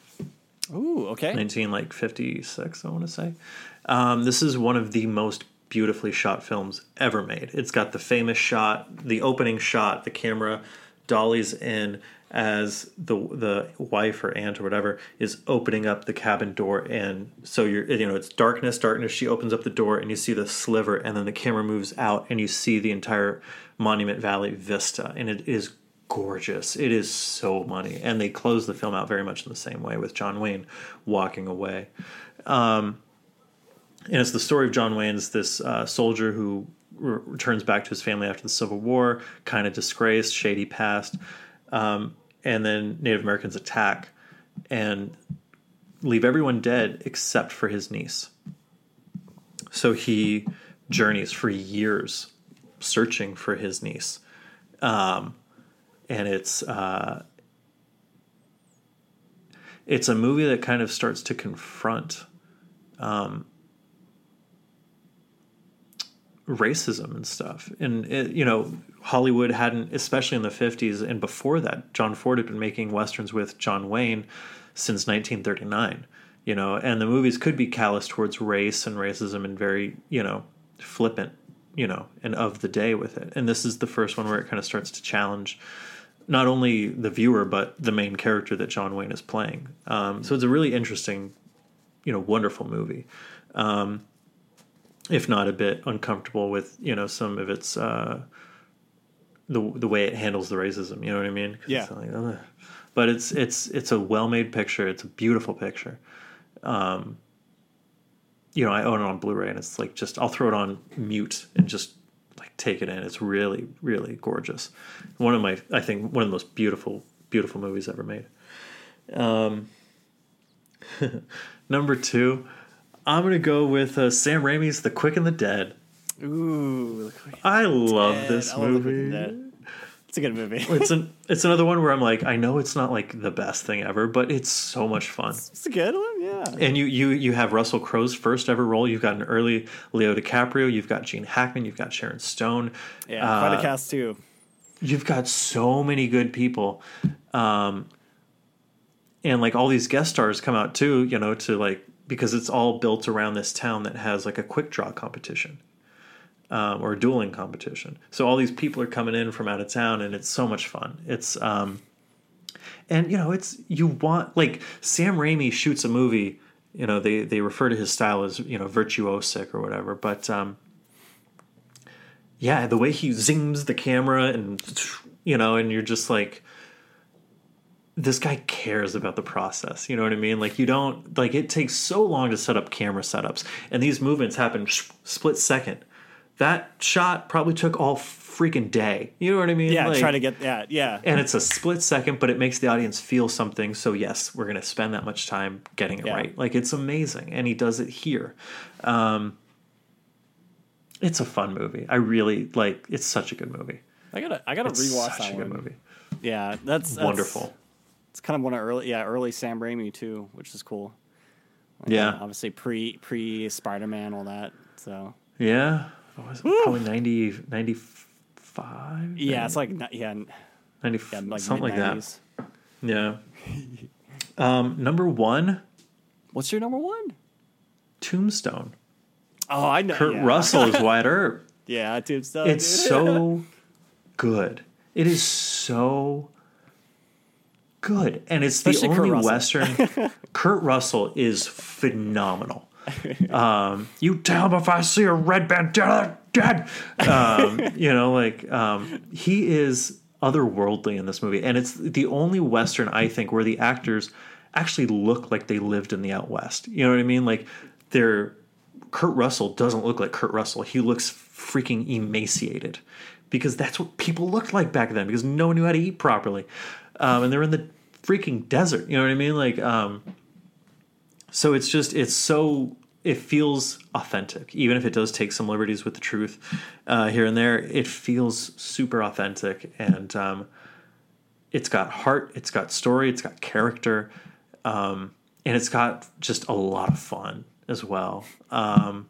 Ooh, okay. nineteen like fifty six. I want to say. Um, this is one of the most beautifully shot films ever made. It's got the famous shot, the opening shot, the camera dollies in as the the wife or aunt or whatever is opening up the cabin door and so you're you know it's darkness darkness. She opens up the door and you see the sliver and then the camera moves out and you see the entire monument valley vista and it is gorgeous. It is so money. And they close the film out very much in the same way with john wayne walking away. Um and it's the story of John Wayne's this uh, soldier who re- returns back to his family after the Civil War, kind of disgraced, shady past, um, and then Native Americans attack and leave everyone dead except for his niece. So he journeys for years searching for his niece, um, and it's uh, it's a movie that kind of starts to confront racism and stuff. And it, you know, Hollywood hadn't, especially in the fifties and before that, John Ford had been making westerns with John Wayne since 1939. You know, and the movies could be callous towards race and racism and very, you know, flippant, you know, and of the day with it. And this is the first one where it kind of starts to challenge not only the viewer but the main character that John Wayne is playing. Um, so it's a really interesting, you know, wonderful movie if not a bit uncomfortable with you know some of its uh, the the way it handles the racism. You know what I mean? Yeah. It's like, but it's it's it's a well made picture. It's a beautiful picture. Um, you know, I own it on Blu-ray, and it's like just I'll throw it on mute and just like take it in. It's really really gorgeous. One of my I think one of the most beautiful beautiful movies ever made. Um, number two. I'm gonna go with uh, Sam Raimi's The Quick and the Dead. Ooh, I love Dead. this I love movie. and Dead. it's a good movie. it's an it's another one where I'm like, I know it's not like the best thing ever, but it's so much fun. it's a good one. Yeah. And you you you have Russell Crowe's first ever role. You've got an early Leo DiCaprio. You've got Gene Hackman. You've got Sharon Stone. Yeah. quite Uh, a cast too. You've got so many good people, um, and like all these guest stars come out too. You know, to like because it's all built around this town that has like a quick draw competition. Um, or a dueling competition. So all these people are coming in from out of town, and it's so much fun. It's um, and you know, it's you want like Sam Raimi shoots a movie. You know, they they refer to his style as you know virtuosic or whatever, but um, yeah, the way he zings the camera and you know, and you're just like. This guy cares about the process. You know what I mean? Like you don't like it takes so long to set up camera setups, and these movements happen split second that shot probably took all freaking day. You know what I mean? Yeah, Like- try to get that. Yeah. and it's a split second, but it makes the audience feel something. So yes, we're going to spend that much time getting it Yeah. right. Like it's amazing, and he does it here. Um, it's a fun movie. I really like. It's such a good movie. I gotta I gotta It's rewatch such that a good one. movie. Yeah, that's, that's Wonderful. It's kind of one of early yeah early Sam Raimi too, which is cool. Like, Yeah. obviously pre pre Spider Man all that. So Yeah. What was it? Probably 90, 95? yeah, it's like yeah, n- 90, yeah like something like that. Yeah. Um, number one, What's your number one? Tombstone. Oh, I know. Kurt yeah. Russell is Wyatt Earp. yeah. Stuff, It's so good. It is so good, and it's Especially the Kurt only Russell. western. Kurt Russell is phenomenal. Um, you tell him if I see a red bandana, dead. Um, you know, like um, he is otherworldly in this movie, and it's the only western I think where the actors actually look like they lived in the out west. You know what I mean? Like they're Kurt Russell doesn't look like Kurt Russell. He looks freaking emaciated because that's what people looked like back then because no one knew how to eat properly. Um, and they're in the freaking desert. You know what I mean? Like, um, so it's just, it's so, it feels authentic, even if it does take some liberties with the truth uh, here and there. It feels super authentic and um, it's got heart, it's got story, it's got character, um, and it's got just a lot of fun as well. Um,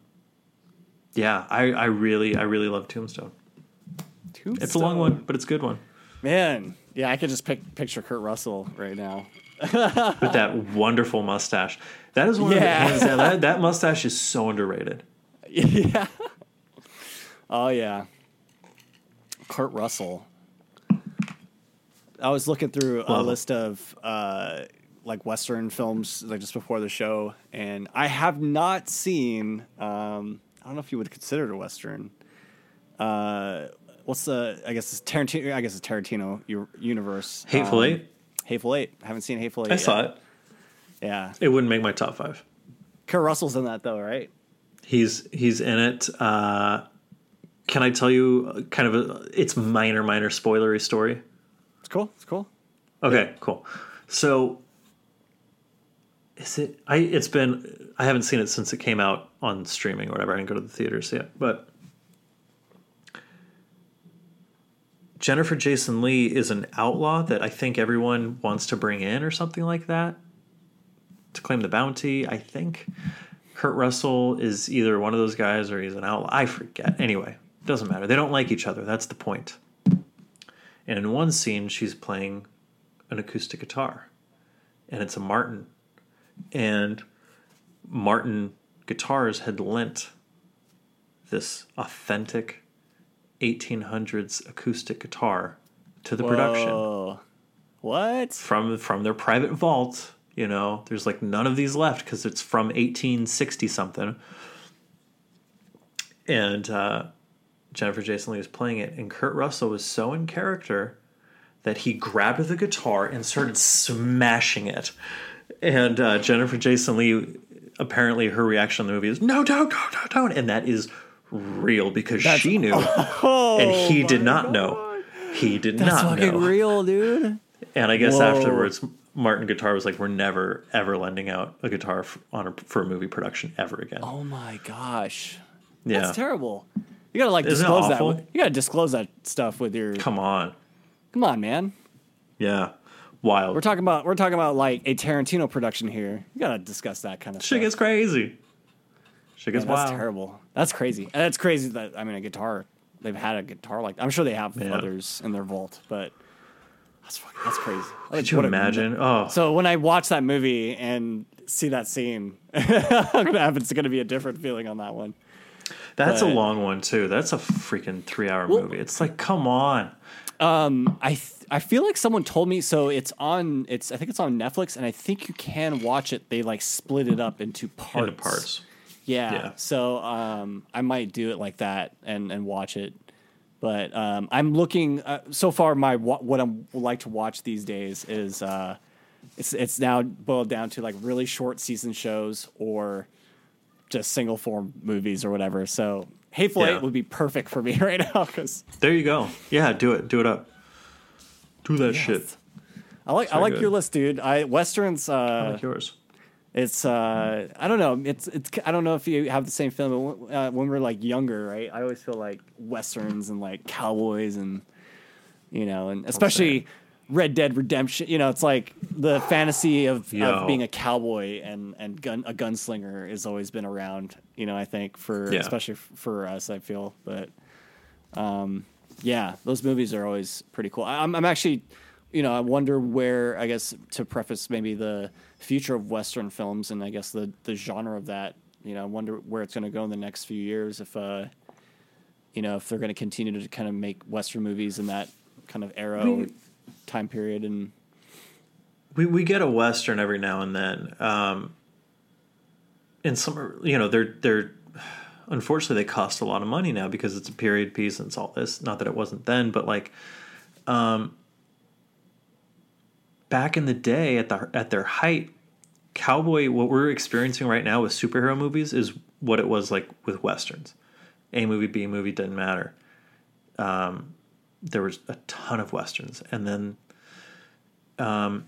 yeah, I, I really, I really love Tombstone. Tombstone. It's a long one, but it's a good one. Man, yeah, I could just pic- picture Kurt Russell right now. With that wonderful mustache. That is one Yeah. of the hands. That, that mustache is so underrated. yeah. Oh yeah. Kurt Russell. I was looking through a Love list of uh, like Western films, like just before the show, and I have not seen. Um, I don't know if you would consider it a Western. Uh, what's the? I guess it's Tarantino. I guess it's Tarantino universe. Hateful Um, Eight. Hateful Eight. I haven't seen Hateful Eight. I yet. saw it. Yeah, It wouldn't make my top five. Kurt Russell's in that though, right? He's he's in it. Uh, can I tell you uh, kind of a it's minor minor spoilery story? It's cool. It's cool. Okay, cool. So is it I it's been I haven't seen it since it came out on streaming or whatever. I didn't go to the theaters yet, but Jennifer Jason Lee is an outlaw that I think everyone wants to bring in or something like that to claim the bounty, I think. Kurt Russell is either one of those guys or he's an outlaw. I forget. Anyway, it doesn't matter. They don't like each other. That's the point. And in one scene, she's playing an acoustic guitar, and it's a Martin. And Martin Guitars had lent this authentic 1800s acoustic guitar to the production What? from from their private vault. You know, there's like none of these left because it's from 1860 something. And uh, Jennifer Jason Lee was playing it, and Kurt Russell was so in character that he grabbed the guitar and started smashing it. And uh, Jennifer Jason Lee, apparently, her reaction in the movie is "No, don't, don't, don't, don't," and that is real because she knew, and he oh did not know. He did Oh That's not fucking know. real, dude. And I guess Whoa. afterwards, Martin Guitar was like, "We're never ever lending out a guitar f- on a, for a movie production ever again." Oh my gosh. yeah, That's terrible. You gotta like Isn't disclose that. with- You gotta disclose that stuff with your. come on, Come on, man. yeah, wild. We're talking about we're talking about like a Tarantino production here. You gotta discuss that kind of Shit stuff. gets crazy. Shit gets that's wild. terrible. That's crazy. And that's crazy that I mean a guitar. They've had a guitar like I'm sure they have Yeah. others in their vault, but that's fucking, that's crazy. Like, Could you imagine? oh, So when I watch that movie and see that scene, I'm gonna have it's gonna be a different feeling on that one. that's a long one too. That's a freaking three-hour Well- movie. It's like, come on. Um, I th- I feel like someone told me so. It's on. It's I think it's on Netflix, and I think you can watch it. They like split it up into parts. Into parts. Yeah. Yeah. So um, I might do it like that and and watch it. But um, I'm looking. Uh, so far, my what I would like to watch these days is uh, it's it's now boiled down to like really short season shows or just single form movies or whatever. So Hateful Yeah. Eight would be perfect for me right now because There you go. Yeah, do it. Do it up. Do that shit. I like I like good. your list, dude. I westerns. I Uh, like yours. It's uh, I don't know. It's it's I don't know if you have the same feeling. But uh, when we're like younger, right? I always feel like westerns and like cowboys and you know, and especially Red Dead Redemption. You know, it's like the fantasy of, of being a cowboy and and gun a gunslinger has always been around. You know, I think for Yeah. especially f- for us, I feel, but um, yeah, those movies are always pretty cool. I- I'm, I'm actually, you know, I wonder where, I guess, to preface maybe the future of Western films and I guess the, the genre of that, you know, I wonder where it's going to go in the next few years if, uh, you know, if they're going to continue to kind of make Western movies in that kind of era We- time period. And we we get a western every now and then. Um, and some, you know, they're they're unfortunately they cost a lot of money now because it's a period piece and it's all this. Not that it wasn't then, but like back in the day at the at their height, cowboy what we're experiencing right now with superhero movies is what it was like with westerns. A movie, B movie didn't matter. Um, there was a ton of westerns, and then, um,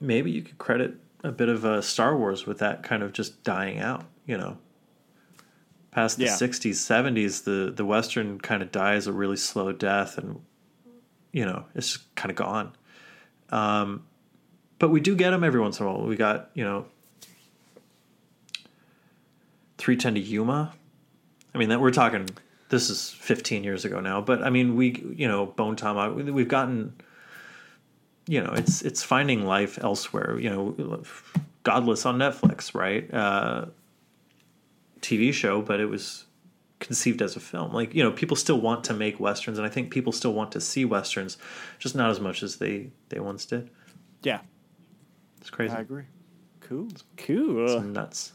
maybe you could credit a bit of uh, Star Wars with that kind of just dying out. You know, past the Yeah. '60s, '70s, the the western kind of dies a really slow death, and you know it's just kind of gone. Um, but we do get them every once in a while. We got you know, 310 to Yuma. I mean that we're talking. This is 15 years ago now, but I mean we you know Bone Tomahawk. we- We've gotten. You know, it's it's finding life elsewhere. You know, Godless on Netflix, right? Uh, TV show, but it was conceived as a film. Like you know, people still want to make westerns, and I think people still want to see westerns, just not as much as they they once did. Yeah, It's crazy. I agree. Cool. Cool. It's nuts.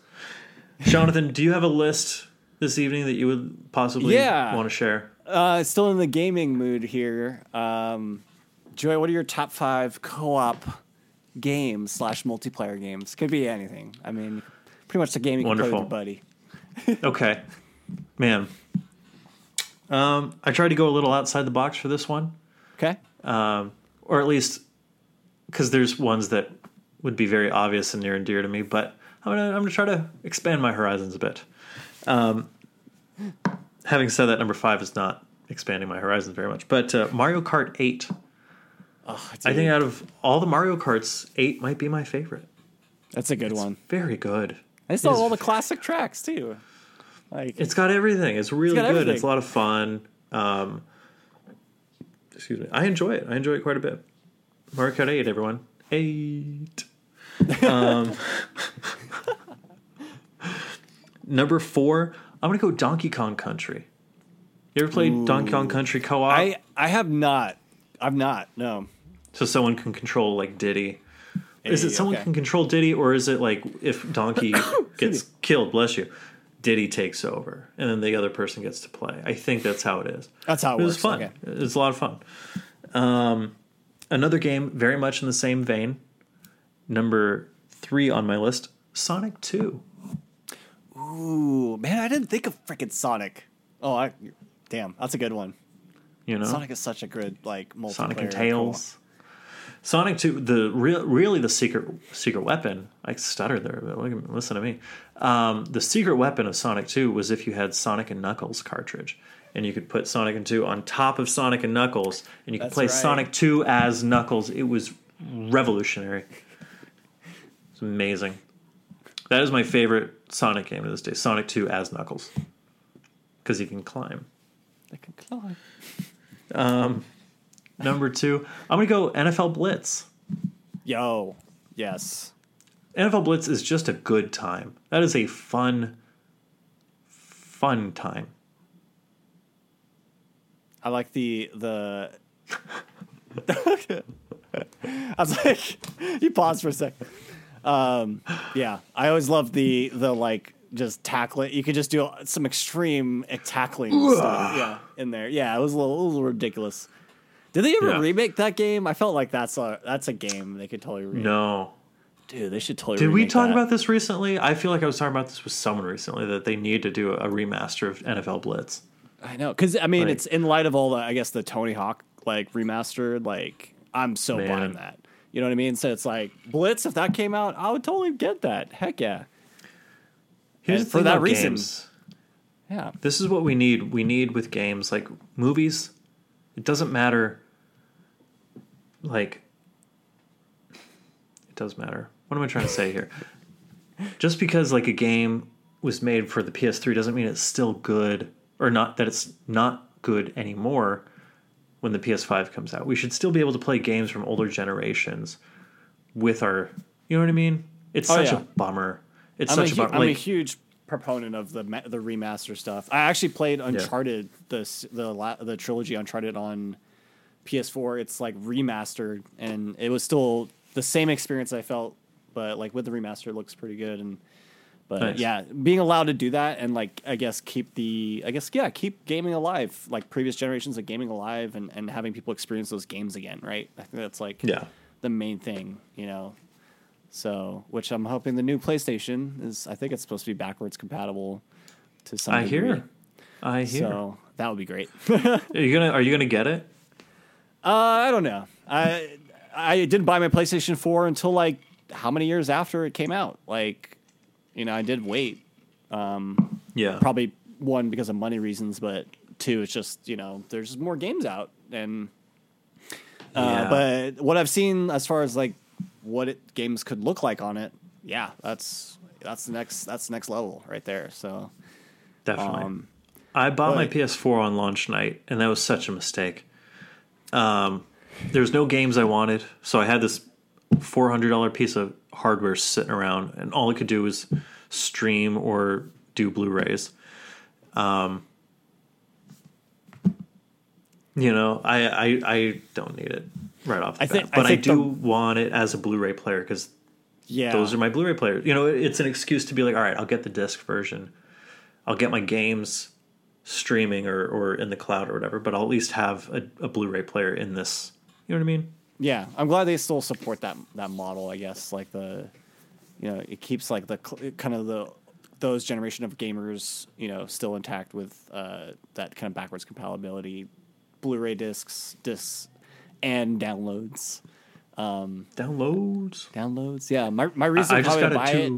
Jonathan, do you have a list this evening that you would possibly Yeah. want to share? Uh, still in the gaming mood here. Um, Joy, what are your top five co-op games slash multiplayer games? Could be anything. I mean, pretty much the game you can play with Wonderful. your buddy. Okay, man. Um, I tried to go a little outside the box for this one, Okay. um, or at least because there's ones that would be very obvious and near and dear to me. But I'm gonna I'm gonna try to expand my horizons a bit. Um, having said that, number five is not expanding my horizons very much. But uh, Mario Kart Eight. Oh, I think out of all the Mario Karts, eight might be my favorite. that's a good one. Very good. I still It have is all the classic tracks too. Like It's got everything. It's really got good. everything. It's a lot of fun. Um, excuse me. I enjoy it. I enjoy it quite a bit. Mario Kart 8, everyone. 8. Um, number four, I'm going to go Donkey Kong Country. You ever played Donkey Kong Country co op? I I have not. I've not. No. So someone can control like Diddy. Is it someone okay. can control Diddy, or is it like if Donkey gets killed, bless you, Diddy takes over, and then the other person gets to play? I think that's how it is. That's how it It was fun. Okay. It was a lot of fun. Um, another game, very much in the same vein. Number three on my list, Sonic Two. Ooh, man, I didn't think of freaking Sonic. Oh, I, damn, that's a good one. You know, Sonic is such a good like multiplayer. Sonic and. Tails. Sonic Two, the real, really the secret secret weapon. I stuttered there, but look listen to me. Um, the secret weapon of Sonic Two was if you had Sonic and Knuckles cartridge, and you could put Sonic and Two on top of Sonic and Knuckles, and you could That's play right. Sonic Two as Knuckles. It was revolutionary. It's amazing. That is my favorite Sonic game to this day. Sonic Two as Knuckles, because he can climb. They can climb. Number two, I'm gonna go NFL Blitz. Yo, yes. NFL Blitz is just a good time. That is a fun, fun time. I like the the. I was like, you paused for a sec. Um, yeah, I always love the the like just tackle it. You could just do some extreme tackling stuff. Yeah, in there. Yeah, it was a little, a little ridiculous. Did they ever Yeah. remake that game? I felt like that's a that's a game they could totally remake. No. Dude, they should totally. Did we talk that. about this recently? I feel like I was talking about this with someone recently that they need to do a remaster of NFL Blitz. I know, because I mean, Like- it's in light of all the, I guess, the Tony Hawk like remastered. Like, I'm so Man. buying that. You know what I mean? So it's like Blitz. If that came out, I would totally get that. Heck yeah, Here's for that reason- games. yeah. This is what we need. We need with games like movies. It doesn't matter. Like, it does matter. What am I trying to say here? Just because like a game was made for the PS3 doesn't mean it's still good or not that it's not good anymore when the PS5 comes out. We should still be able to play games from older generations with our, you know what I mean? It's Oh, such yeah. a bummer. It's I'm, such a hu- bummer. I'm a huge proponent of the the remaster stuff. I actually played Uncharted the s- the la- the trilogy Uncharted on PS4. It's like remastered, and it was still the same experience I felt, but like with the remaster, it looks pretty good. And But Nice. yeah, being allowed to do that and like I guess keep the I guess yeah keep gaming alive like previous generations of gaming alive and and having people experience those games again, right? I think that's like Yeah. the main thing, you know. So, which I'm hoping the new PlayStation is. I think it's supposed to be backwards compatible to some. I degree. hear. I hear. So that would be great. are you gonna Are you gonna get it? Uh, I don't know. I I didn't buy my PlayStation 4 until like how many years after it came out? Like, you know, I did wait. Um, Yeah. Probably one because of money reasons, but two, it's just you know, there's more games out, and uh, Yeah. but what I've seen as far as like what it, games could look like on it, yeah, that's that's the next that's the next level right there. So Definitely. um, I bought my PS4 on launch night, and that was such a mistake. Um, there's no games I wanted, so I had this four hundred dollar piece of hardware sitting around, and all it could do was stream or do Blu-rays. Um, you know, I, I I don't need it right off the I bat, think- I but I, think do the- want it as a Blu-ray player because yeah, those are my Blu-ray players. You know, it's an excuse to be like, all right, I'll get the disc version. I'll get my games streaming or, or in the cloud or whatever, but I'll at least have a, a Blu-ray player in this. You know what I mean? Yeah, I'm glad they still support that that model. I guess like the, you know, it keeps like the kind of the those generation of gamers, you know, still intact with uh, that kind of backwards compatibility, Blu-ray discs, discs, and downloads. Downloads. Downloads, yeah. My my reason I just probably buy it.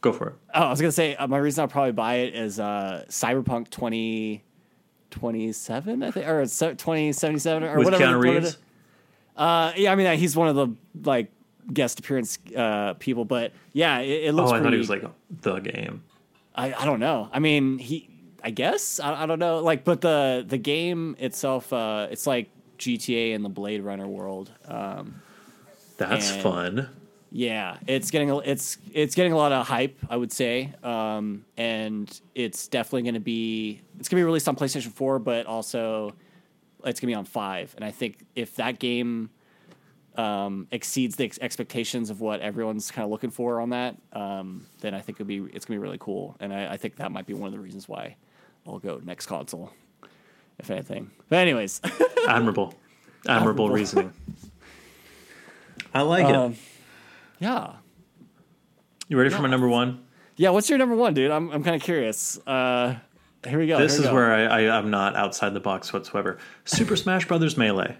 Go for it. Oh, I was gonna say uh, my reason I'll probably buy it is uh, Cyberpunk 2027, I think, or 2077 or With whatever. Keanu what it Reeves. Uh, yeah, I mean he's one of the like guest appearance uh, people, but yeah, it, it Oh, looks. I thought he was like the game. I, I don't know. I mean he, I guess I, I don't know. Like, but the the game itself, uh, it's like GTA in the Blade Runner world. Um, That's And- fun. yeah, it's getting a, it's it's getting a lot of hype, I would say, um, and it's definitely going to be it's going to be released on PlayStation Four, but also it's going to be on Five. And I think if that game um, exceeds the ex- expectations of what everyone's kind of looking for on that, um, then I think it'll be it's going to be really cool. And I, I think that might be one of the reasons why I'll go next console, if anything. But anyways, Admirable. Admirable Admirable. reasoning. I like um, it. yeah. You ready for my number one? Yeah, what's your number one, dude? I'm I'm kind of curious. Uh, here we go. This here is we go. where I, I I'm not outside the box whatsoever. Super Smash Brothers Melee.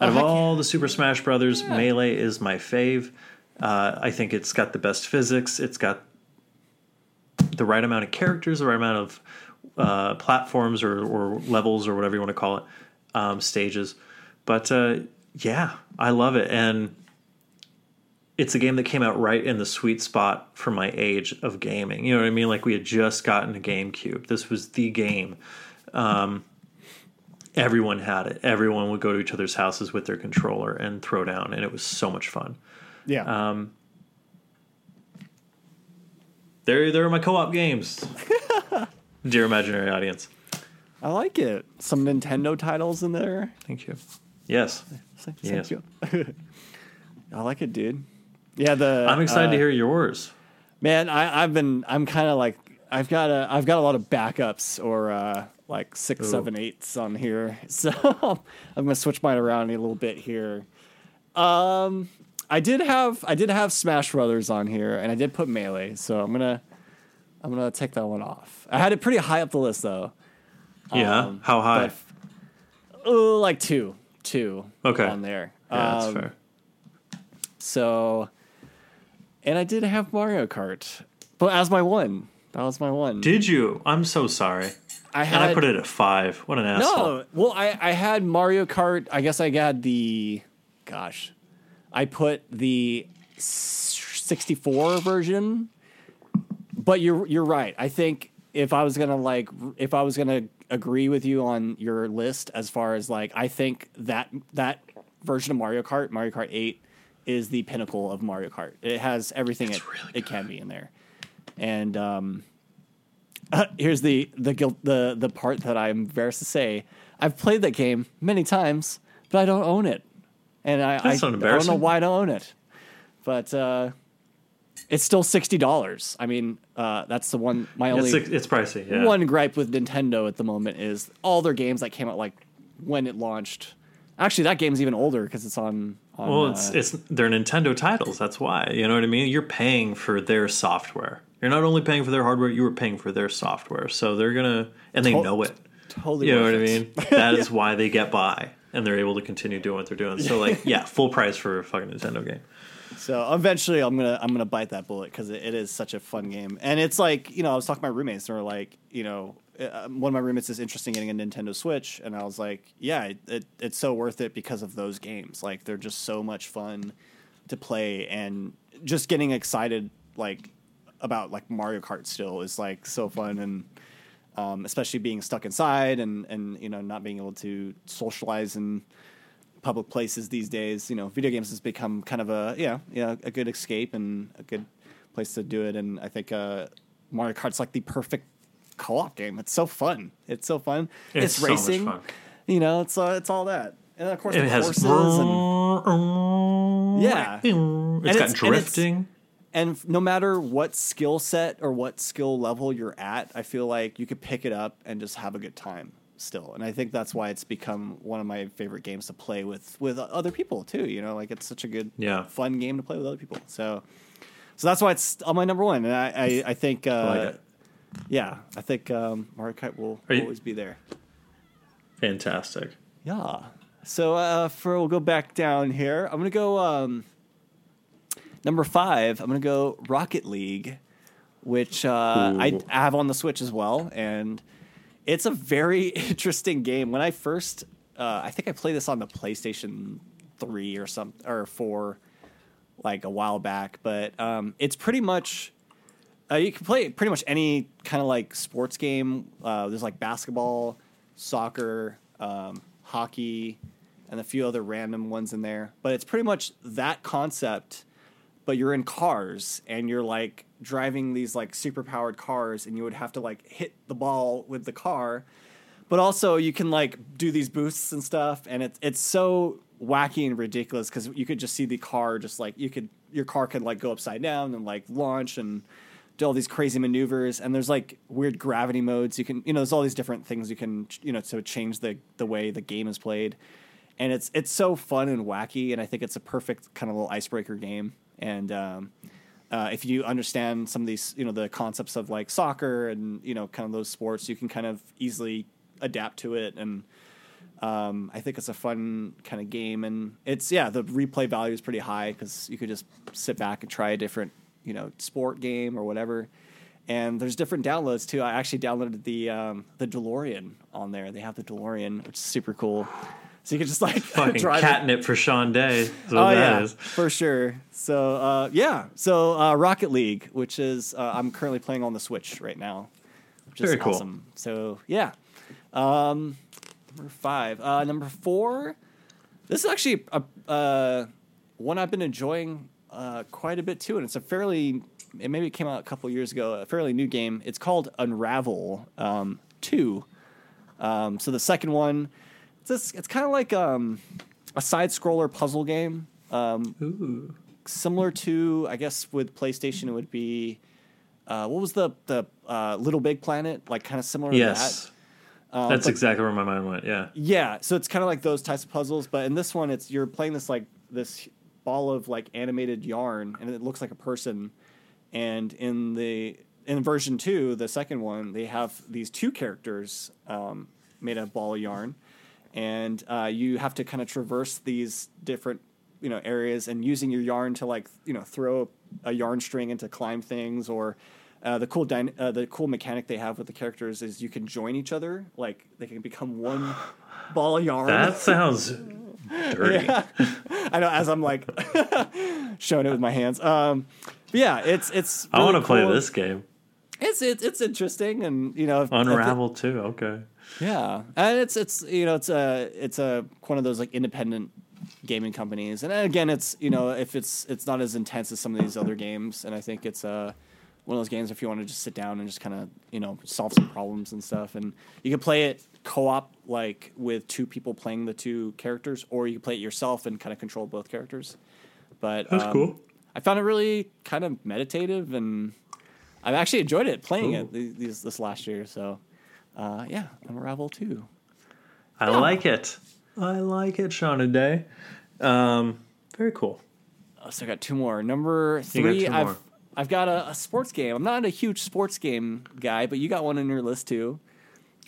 Out of heck all the Super Smash Brothers, Melee is my fave. Uh, I think it's got the best physics. It's got the right amount of characters, the right amount of uh, platforms or, or levels or whatever you want to call it, um, stages. But uh, yeah, I love it, and it's a game that came out right in the sweet spot for my age of gaming. You know what I mean? Like we had just gotten a GameCube. This was the game. Um, everyone had it. Everyone would go to each other's houses with their controller and throw down, and it was so much fun. yeah. Um, There, there are my co-op games. Dear imaginary audience, I like it. Some Nintendo titles in there. thank you. Yes, Thank Yes. you. I like it, dude. Yeah, the I'm excited uh, to hear yours. Man, I, I've been. I'm kind of like. I've got a. I've got a lot of backups or uh, like six, Ooh. seven, eights on here. So I'm gonna switch mine around a little bit here. Um, I did have. I did have Smash Brothers on here, and I did put Melee. So I'm gonna. I'm gonna take that one off. I had it pretty high up the list though. Yeah, um, how high? but- Oh, like two, two. Okay. On there. yeah, that's Um, fair. So, and I did have Mario Kart, but as my one, that was my one. Did you? I'm so sorry. I And I put it at five. What an asshole. no. Well, I I had Mario Kart. I guess I got the, gosh, I put the 64 version. But you're you're right. I think if I was gonna like if I was gonna agree with you on your list as far as like I think that that version of Mario Kart, Mario Kart 8, is the pinnacle of Mario Kart. It has everything it, really it can be in there. And um, here's the the guilt the the part that I'm embarrassed to say. I've played that game many times, but I don't own it, and I I, I don't know why I don't own it. But uh, it's still sixty dollars. I mean, uh, that's the one. My only It's, it's pricey. Yeah. one gripe with Nintendo at the moment is all their games that came out like when it launched. Actually, that game's even older because it's on. on Well, uh, it's it's they're Nintendo titles. That's why. You know what I mean? You're paying for their software. You're not only paying for their hardware. You were paying for their software. So they're gonna and they To- know it. totally. You know what worth I it. mean? That is why they get by and they're able to continue doing what they're doing. So like, yeah, full price for a fucking Nintendo game. So eventually, I'm gonna I'm gonna bite that bullet because it, it is such a fun game, and it's like you know I was talking to my roommates, and they're like, you know, uh, one of my roommates is interested in getting a Nintendo Switch, and I was like, yeah, it, it, it's so worth it because of those games. Like they're just so much fun to play, and just getting excited like about like Mario Kart still is like so fun, and um, especially being stuck inside and and you know not being able to socialize and public places these days. You know, video games has become kind of a yeah, yeah, a good escape and a good place to do it. And I think uh, Mario Kart's like the perfect co-op game. It's so fun. It's so fun. It's It's, so racing. fun. You know, it's uh, it's all that. And of course, It the has courses and yeah. it's- It's got it's- drifting. and f- no matter what skill set or what skill level you're at, I feel like you could pick it up and just have a good time still. And I think that's why it's become one of my favorite games to play with with other people too. You know, like it's such a good, Yeah. fun game to play with other people. So, so that's why it's on my number one. And I, I, I think, uh, like yeah, I think um, Mario Kart will you- always be there. Fantastic. Yeah. So uh, for we'll go back down here. I'm gonna go um, number five. I'm gonna go Rocket League, which uh, I. I have on the Switch as well, and it's a very interesting game. When I first, uh, I think I played this on the PlayStation Three or some or four, like a while back. But um, it's pretty much uh, you can play pretty much any kind of like sports game. Uh, there's like basketball, soccer, um, hockey, and a few other random ones in there. But it's pretty much that concept, but you're in cars and you're like driving these like super powered cars, and you would have to like hit the ball with the car. But also you can like do these boosts and stuff, and it's it's so wacky and ridiculous because you could just see the car just like you could your car could like go upside down and like launch and do all these crazy maneuvers and there's like weird gravity modes. You can you know there's all these different things you can you know to change the the way the game is played. And it's it's so fun and wacky and i think it's a perfect kind of little icebreaker game and um uh, if you understand some of these, you know, the concepts of like soccer and you know, kind of those sports, you can kind of easily adapt to it. And um, I think it's a fun kind of game. And it's yeah, the replay value is pretty high because you could just sit back and try a different, you know, sport game or whatever. And there's different downloads too. I actually downloaded the um, the DeLorean on there. They have the DeLorean, which is super cool. So you can just like Fucking drive it catnip for Sean Day. oh that yeah, is. for sure. So uh, yeah, so uh, Rocket League, which is uh, I'm currently playing on the Switch right now, which is Very cool. awesome. So yeah, um, number five, uh, number four. This is actually a, uh, one I've been enjoying uh, quite a bit too, and it's a fairly it maybe it came out a couple years ago, a fairly new game. It's called Unravel um, Two. Um, so the second one, it's it's kind of like um, a side scroller puzzle game. Um, Ooh. similar to, I guess, with PlayStation, it would be uh, what was the the uh, Little Big Planet? Like kind of similar Yes. to that. Um, That's but- exactly where my mind went. Yeah. yeah, so it's kind of like those types of puzzles, but in this one, it's you're playing this like this ball of like animated yarn, and it looks like a person. And in the in version two, the second one, they have these two characters um, made of ball of yarn, and uh, you have to kind of traverse these different you know areas and using your yarn to like you know throw a yarn string and to climb things or uh, the cool dyna- uh, the cool mechanic they have with the characters is you can join each other like they can become one ball of yarn That sounds dirty. I know as I'm like showing it with my hands um but yeah it's it's I want to really play this game. it's it's it's interesting and you know if- if it- Unravel Two. Okay. Yeah, and it's it's you know it's a it's a one of those like independent gaming companies, and again it's you know if it's it's not as intense as some of these other games, and I think it's uh one of those games if you want to just sit down and just kind of you know solve some problems and stuff, and you can play it co-op like with two people playing the two characters, or you can play it yourself and kind of control both characters. But That's um, cool. I found it really kind of meditative, and I've actually enjoyed it playing Ooh. it these this last year. So, uh, yeah, Unravel two. I like it. I like it, Shauna Day. Um, very cool. Uh, so I got two more. Number three, I've more. I've got a, a sports game. I'm not a huge sports game guy, but you got one on your list too.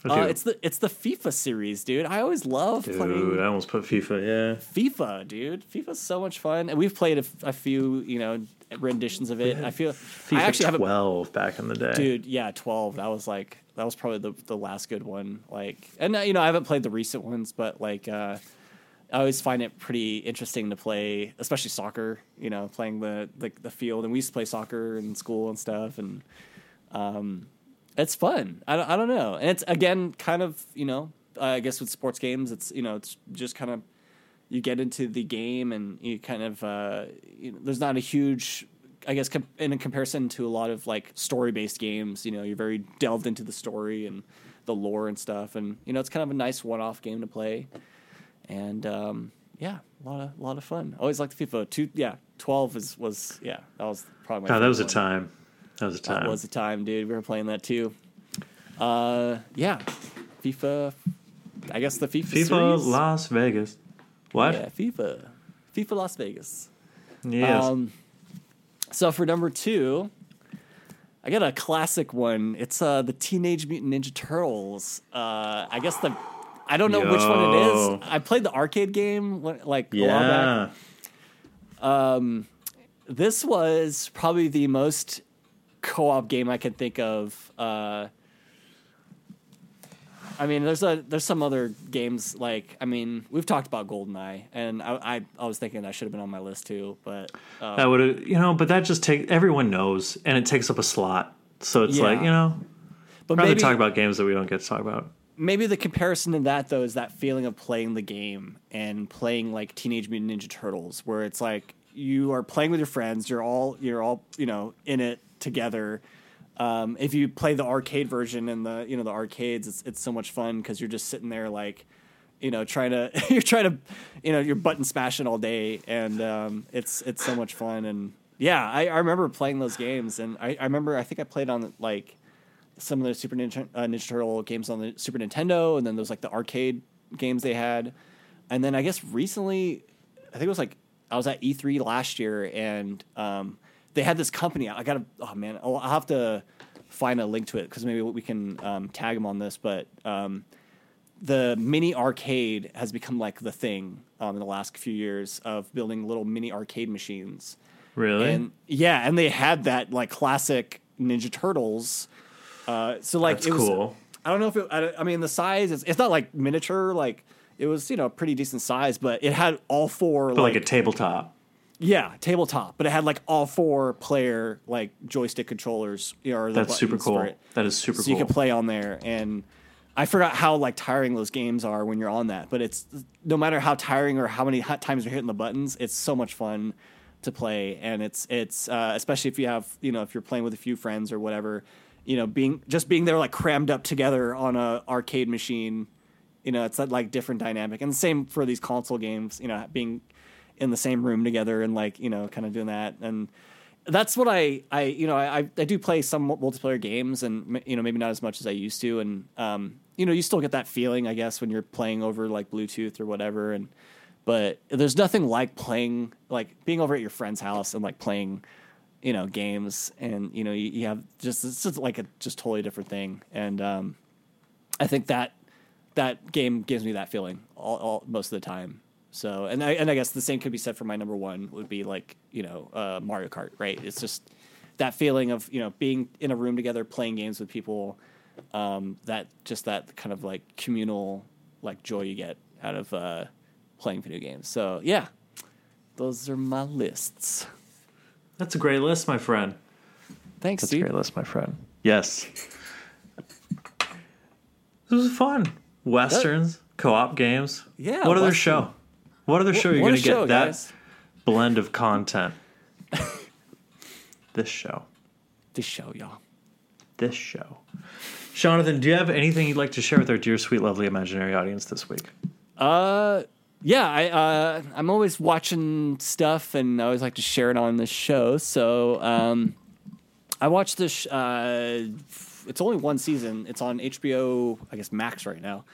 Uh, it's the it's the FIFA series, dude. I always love Dude, playing I almost put FIFA. Yeah. FIFA, dude. FIFA's so much fun, and we've played a few, you know, renditions of it. I feel FIFA I actually haven't, 12 back in the day. dude. Yeah, twelve. That was like that was probably the the last good one. Like, and uh, you know, I haven't played the recent ones, but like, uh, I always find it pretty interesting to play, especially soccer. You know, playing the the, the field, and we used to play soccer in school and stuff, and um, it's fun. I don't, I don't know, and it's again kind of you know, I guess with sports games, it's you know, it's just kind of you get into the game and you kind of uh, you know, there's not a huge I guess com- in a comparison to a lot of like story based games, you know, you're very delved into the story and the lore and stuff, and you know, it's kind of a nice one off game to play, and um, yeah, a lot of a lot of fun. Always liked FIFA. Two, yeah, twelve was was yeah, that was probably my Oh, that was a time. That was a time. That was the time, dude. We were playing that too. Uh, yeah, FIFA. I guess the FIFA. FIFA series. Las Vegas. What? Yeah, FIFA. FIFA Las Vegas. Yes. Um, so for number two, I got a classic one. It's uh, the Teenage Mutant Ninja Turtles. Uh, I guess the I don't know which one it is. I played the arcade game like a while back. yeah. This was probably the most co-op game I can think of. Uh, I mean, there's a there's some other games like I mean we've talked about GoldenEye, and I I, I was thinking that should have been on my list too, but um, That would you know, but that just take everyone knows, and it takes up a slot. So it's Yeah. like, you know, but rather maybe talk about games that we don't get to talk about. maybe the comparison to that though is that feeling of playing the game and playing like Teenage Mutant Ninja Turtles, where it's like you are playing with your friends, you're all you're all you know in it together. Um, if you play the arcade version and the you know the arcades, it's it's so much fun because you're just sitting there like you know trying to you're trying to you know you're button smashing all day and um, it's it's so much fun. And yeah I, I remember playing those games and I, I remember I think I played on like some of the Super Ninja, uh, Ninja Turtle games on the Super Nintendo, and then there's like the arcade games they had, and then I guess recently, I think it was like I was at E3 last year, and um, they had this company. I gotta, oh man, I'll, I'll have to find a link to it because maybe we can um, tag them on this, but. Um, the mini arcade has become like the thing um, in the last few years of building little mini arcade machines. Really? And yeah, and they had that like classic Ninja Turtles. Uh, so like That's it was. cool. I don't know if it. I, I mean, the size is. It's not like miniature. Like it was, you know, a pretty decent size, but it had all four. but like, a tabletop. Yeah, tabletop, but it had like all four player like joystick controllers. Or That's super cool. That is super so cool. you can play on there and i forgot how like tiring those games are when you're on that but it's no matter how tiring or how many hot times you're hitting the buttons it's so much fun to play and it's it's uh, especially if you have you know if you're playing with a few friends or whatever you know being just being there like crammed up together on a arcade machine you know it's that like different dynamic and the same for these console games you know being in the same room together and like you know kind of doing that. And that's what I, I you know I, I do play some multiplayer games and you know maybe not as much as I used to. And um, you know you still get that feeling I guess when you're playing over like Bluetooth or whatever. And but there's nothing like playing like being over at your friend's house and like playing you know games. And you know you, you have just it's just like a just totally different thing. And um, I think that that game gives me that feeling all, all most of the time. So, and I and I guess the same could be said for my number one would be like you know uh, Mario Kart, right? It's just that feeling of you know being in a room together playing games with people. Um, that just that kind of like communal like joy you get out of uh, playing video games. So yeah, those are my lists. That's a great list, my friend. Thanks, That's a great list, my friend. Yes. This was fun. Westerns, co-op games. Yeah, What other Western. show? What other show What you're a going to get that guys. blend of content? this show. This show, y'all. This show. Jonathan, do you have anything you'd like to share with our dear, sweet, lovely, imaginary audience this week? Uh, yeah, I uh, I'm always watching stuff, and I always like to share it on the show. So um, I watched this. Uh, it's only one season. It's on HBO, I guess Max right now.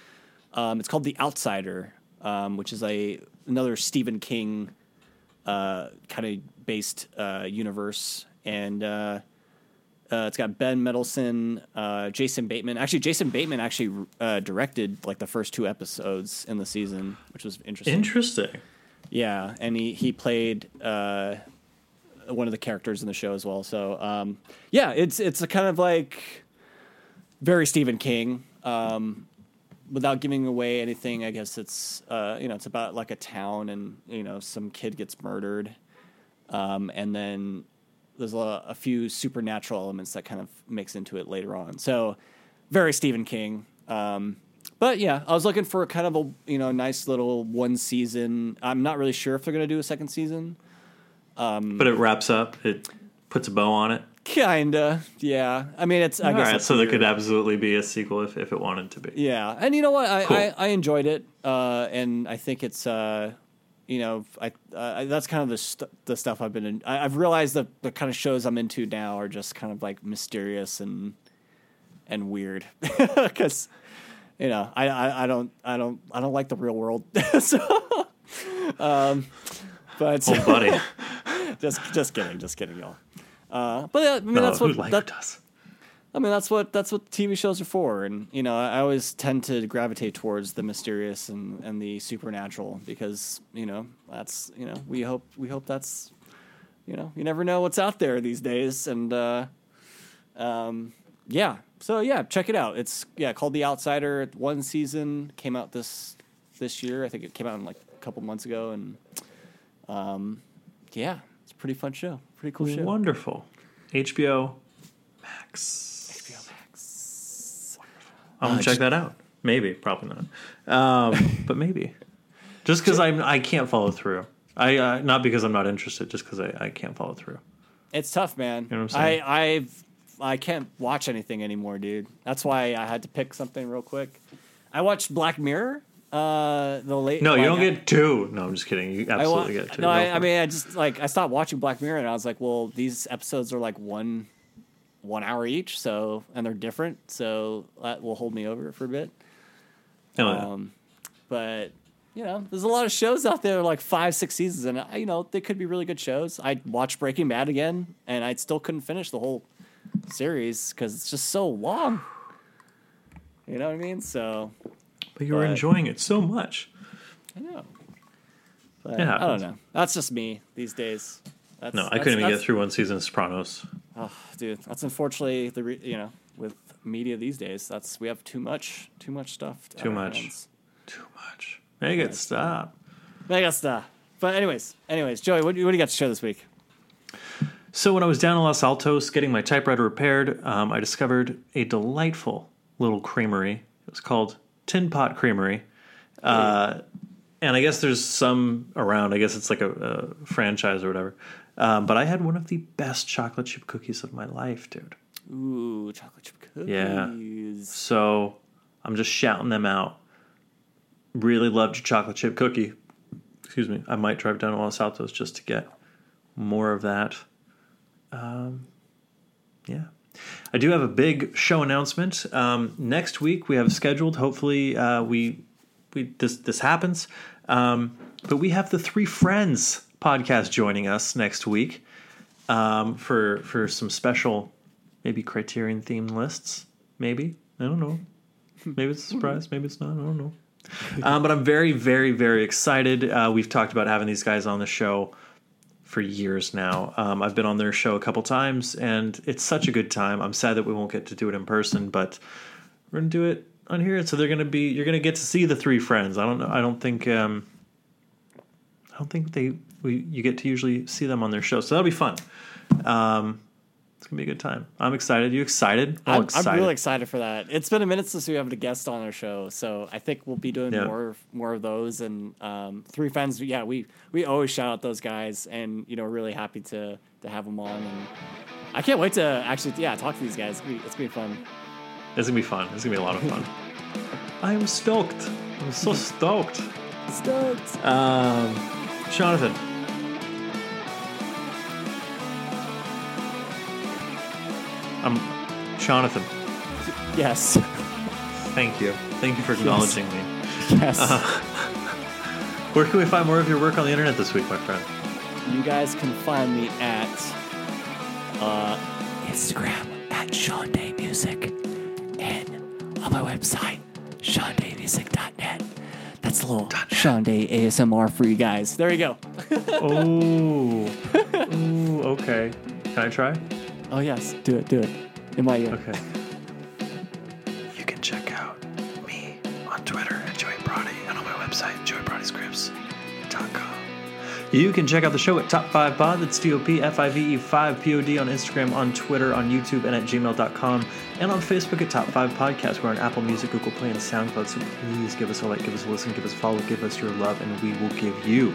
Um, it's called The Outsider, um, which is a another Stephen King uh, kind of based uh, universe, and uh, uh, it's got Ben Mendelsohn, uh, Jason Bateman. Actually, Jason Bateman actually uh, directed like the first two episodes in the season, which was interesting. Interesting. Yeah, and he he played uh, one of the characters in the show as well. So um, yeah, it's it's a kind of like very Stephen King. Um, without giving away anything, I guess it's uh, you know it's about like a town and you know some kid gets murdered, um, and then there's a, a few supernatural elements that kind of mix into it later on. So very Stephen King. Um, but yeah, I was looking for kind of a you know nice little one season. I'm not really sure if they're gonna do a second season. But it wraps up. It puts a bow on it. Kinda, yeah. I mean, it's I All guess right, so there could absolutely be a sequel if, if it wanted to be. Yeah, and you know what? I Cool. I, I enjoyed it, uh, and I think it's uh, you know I uh, that's kind of the st- the stuff I've been in. I, I've realized that the kind of shows I'm into now are just kind of like mysterious and and weird because you know I, I I don't I don't I don't like the real world. so, um, but Oh, buddy. just just kidding, just kidding, y'all. Uh, but I mean no, that's what that, does. I mean, that's what that's what TV shows are for, and you know, I, I always tend to gravitate towards the mysterious and, and the supernatural because you know that's you know we hope we hope that's you know you never know what's out there these days, and uh, um, yeah, so yeah, check it out. It's yeah called The Outsider. One season came out this this year. I think it came out in like a couple months ago, and um, yeah, it's a pretty fun show, pretty cool show. Wonderful. HBO Max. HBO Max. I'm gonna Uh, check that out. Maybe, probably not. Um, but maybe. Just because I'm, I can't follow through. I uh, not because I'm not interested, just because I, I can't follow through. It's tough, man. know what I'm saying? I I've I can't watch anything anymore, dude. That's why I had to pick something real quick. I watched Black Mirror. Uh, the late. No, you don't get two. No, I'm just kidding. You absolutely get two. no, I, I mean, I just like I stopped watching Black Mirror, and I was like, well, these episodes are like one one hour each, so and they're different, so that will hold me over for a bit. No, Um, but you know, there's a lot of shows out there like five, six seasons, and you know they could be really good shows. I watched Breaking Bad again, and I still couldn't finish the whole series because it's just so long. You know what I mean? So but you were but- enjoying it so much. I know. But It I don't know. That's just me these days. That's, No, I couldn't even get through one season of Sopranos. Oh, dude, that's unfortunately the re- you know with media these days. That's we have too much, too much stuff. at Too much. hands. Too much. Make it stop. Make it stop. But anyways, anyways, Joey, what, do you- what do you got to show this week? So when I was down in Los Altos getting my typewriter repaired, um, I discovered a delightful little creamery. It was called Tin Pot Creamery. Uh, and I guess there's some around. I guess it's like a, a franchise or whatever. Um, but I had one of the best chocolate chip cookies of my life, dude. Ooh, chocolate chip cookies. Yeah. So I'm just shouting them out. Really loved your chocolate chip cookie. Excuse me. I might drive down to Los Altos just to get more of that. Um, yeah. I do have a big show announcement. Um, next week we have scheduled. Hopefully, uh, we we this this happens. Um, but we have the Three Friends podcast joining us next week um, for for some special, maybe Criterion themed lists. Maybe I don't know. Maybe it's a surprise. Maybe it's not. I don't know. Um, but I'm very, very, very excited. Uh, we've talked about having these guys on the show for years now. Um, I've been on their show a couple times, and it's such a good time. I'm sad that we won't get to do it in person, but we're gonna do it on here. So they're gonna be. You're gonna get to see the three friends. I don't know. I don't think. Um, I don't think they. We you get to usually see them on their show, so that'll be fun. Um, it's gonna be a good time. I'm excited. You excited? All I'm, excited. I'm really excited for that. It's been a minute since we have a guest on our show, so I think we'll be doing Yeah. more more of those. And um, three friends, yeah, we we always shout out those guys, and you know, really happy to to have them on. And I can't wait to actually, yeah, talk to these guys. It's gonna be, it's gonna be fun. It's gonna be fun. It's gonna be a lot of fun. I am stoked. I'm so stoked. Stoked. Um, Jonathan. I'm Jonathan. Yes. Thank you. Thank you for acknowledging me. Yes. Where can we find more of your work on the internet this week, my friend? You guys can find me at uh, Instagram at Sean Day Music and on my website, SeanDayMusic.net. That's a little Sean Day ASMR for you guys. There you go. Oh. Ooh, okay. Can I try? Oh, yes. Do it. Do it. In my ear. Okay. You can check out me on Twitter at Joey Brody and on my website, joeybrodyscripts.com. You can check out the show at Top 5 Pod. That's T O P F I V E 5 P O D on Instagram, on Twitter, on YouTube, and at gmail.com. And on Facebook at Top 5 Podcast. We're on Apple Music, Google Play, and SoundCloud. So please give us a like, give us a listen, give us a follow, give us your love, and we will give you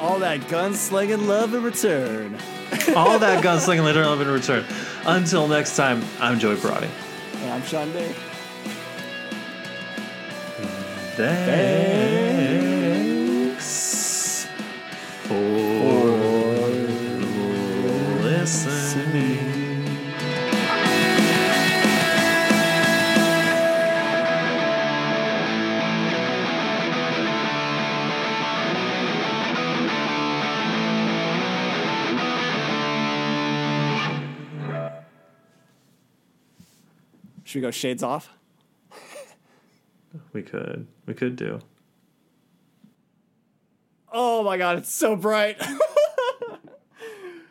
All that gunslinging love in return. all that gunslinging love in return. Until next time, I'm Joey Brody. And I'm Sean Day. Thanks Should we go shades off? We could, we could do. Oh my god, it's so bright.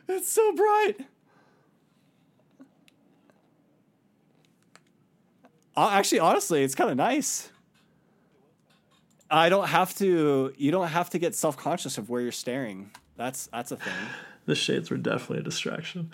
it's so bright. Uh, actually, honestly, it's kind of nice. I don't have to. You don't have to get self conscious of where you're staring. That's that's a thing. The shades were definitely a distraction.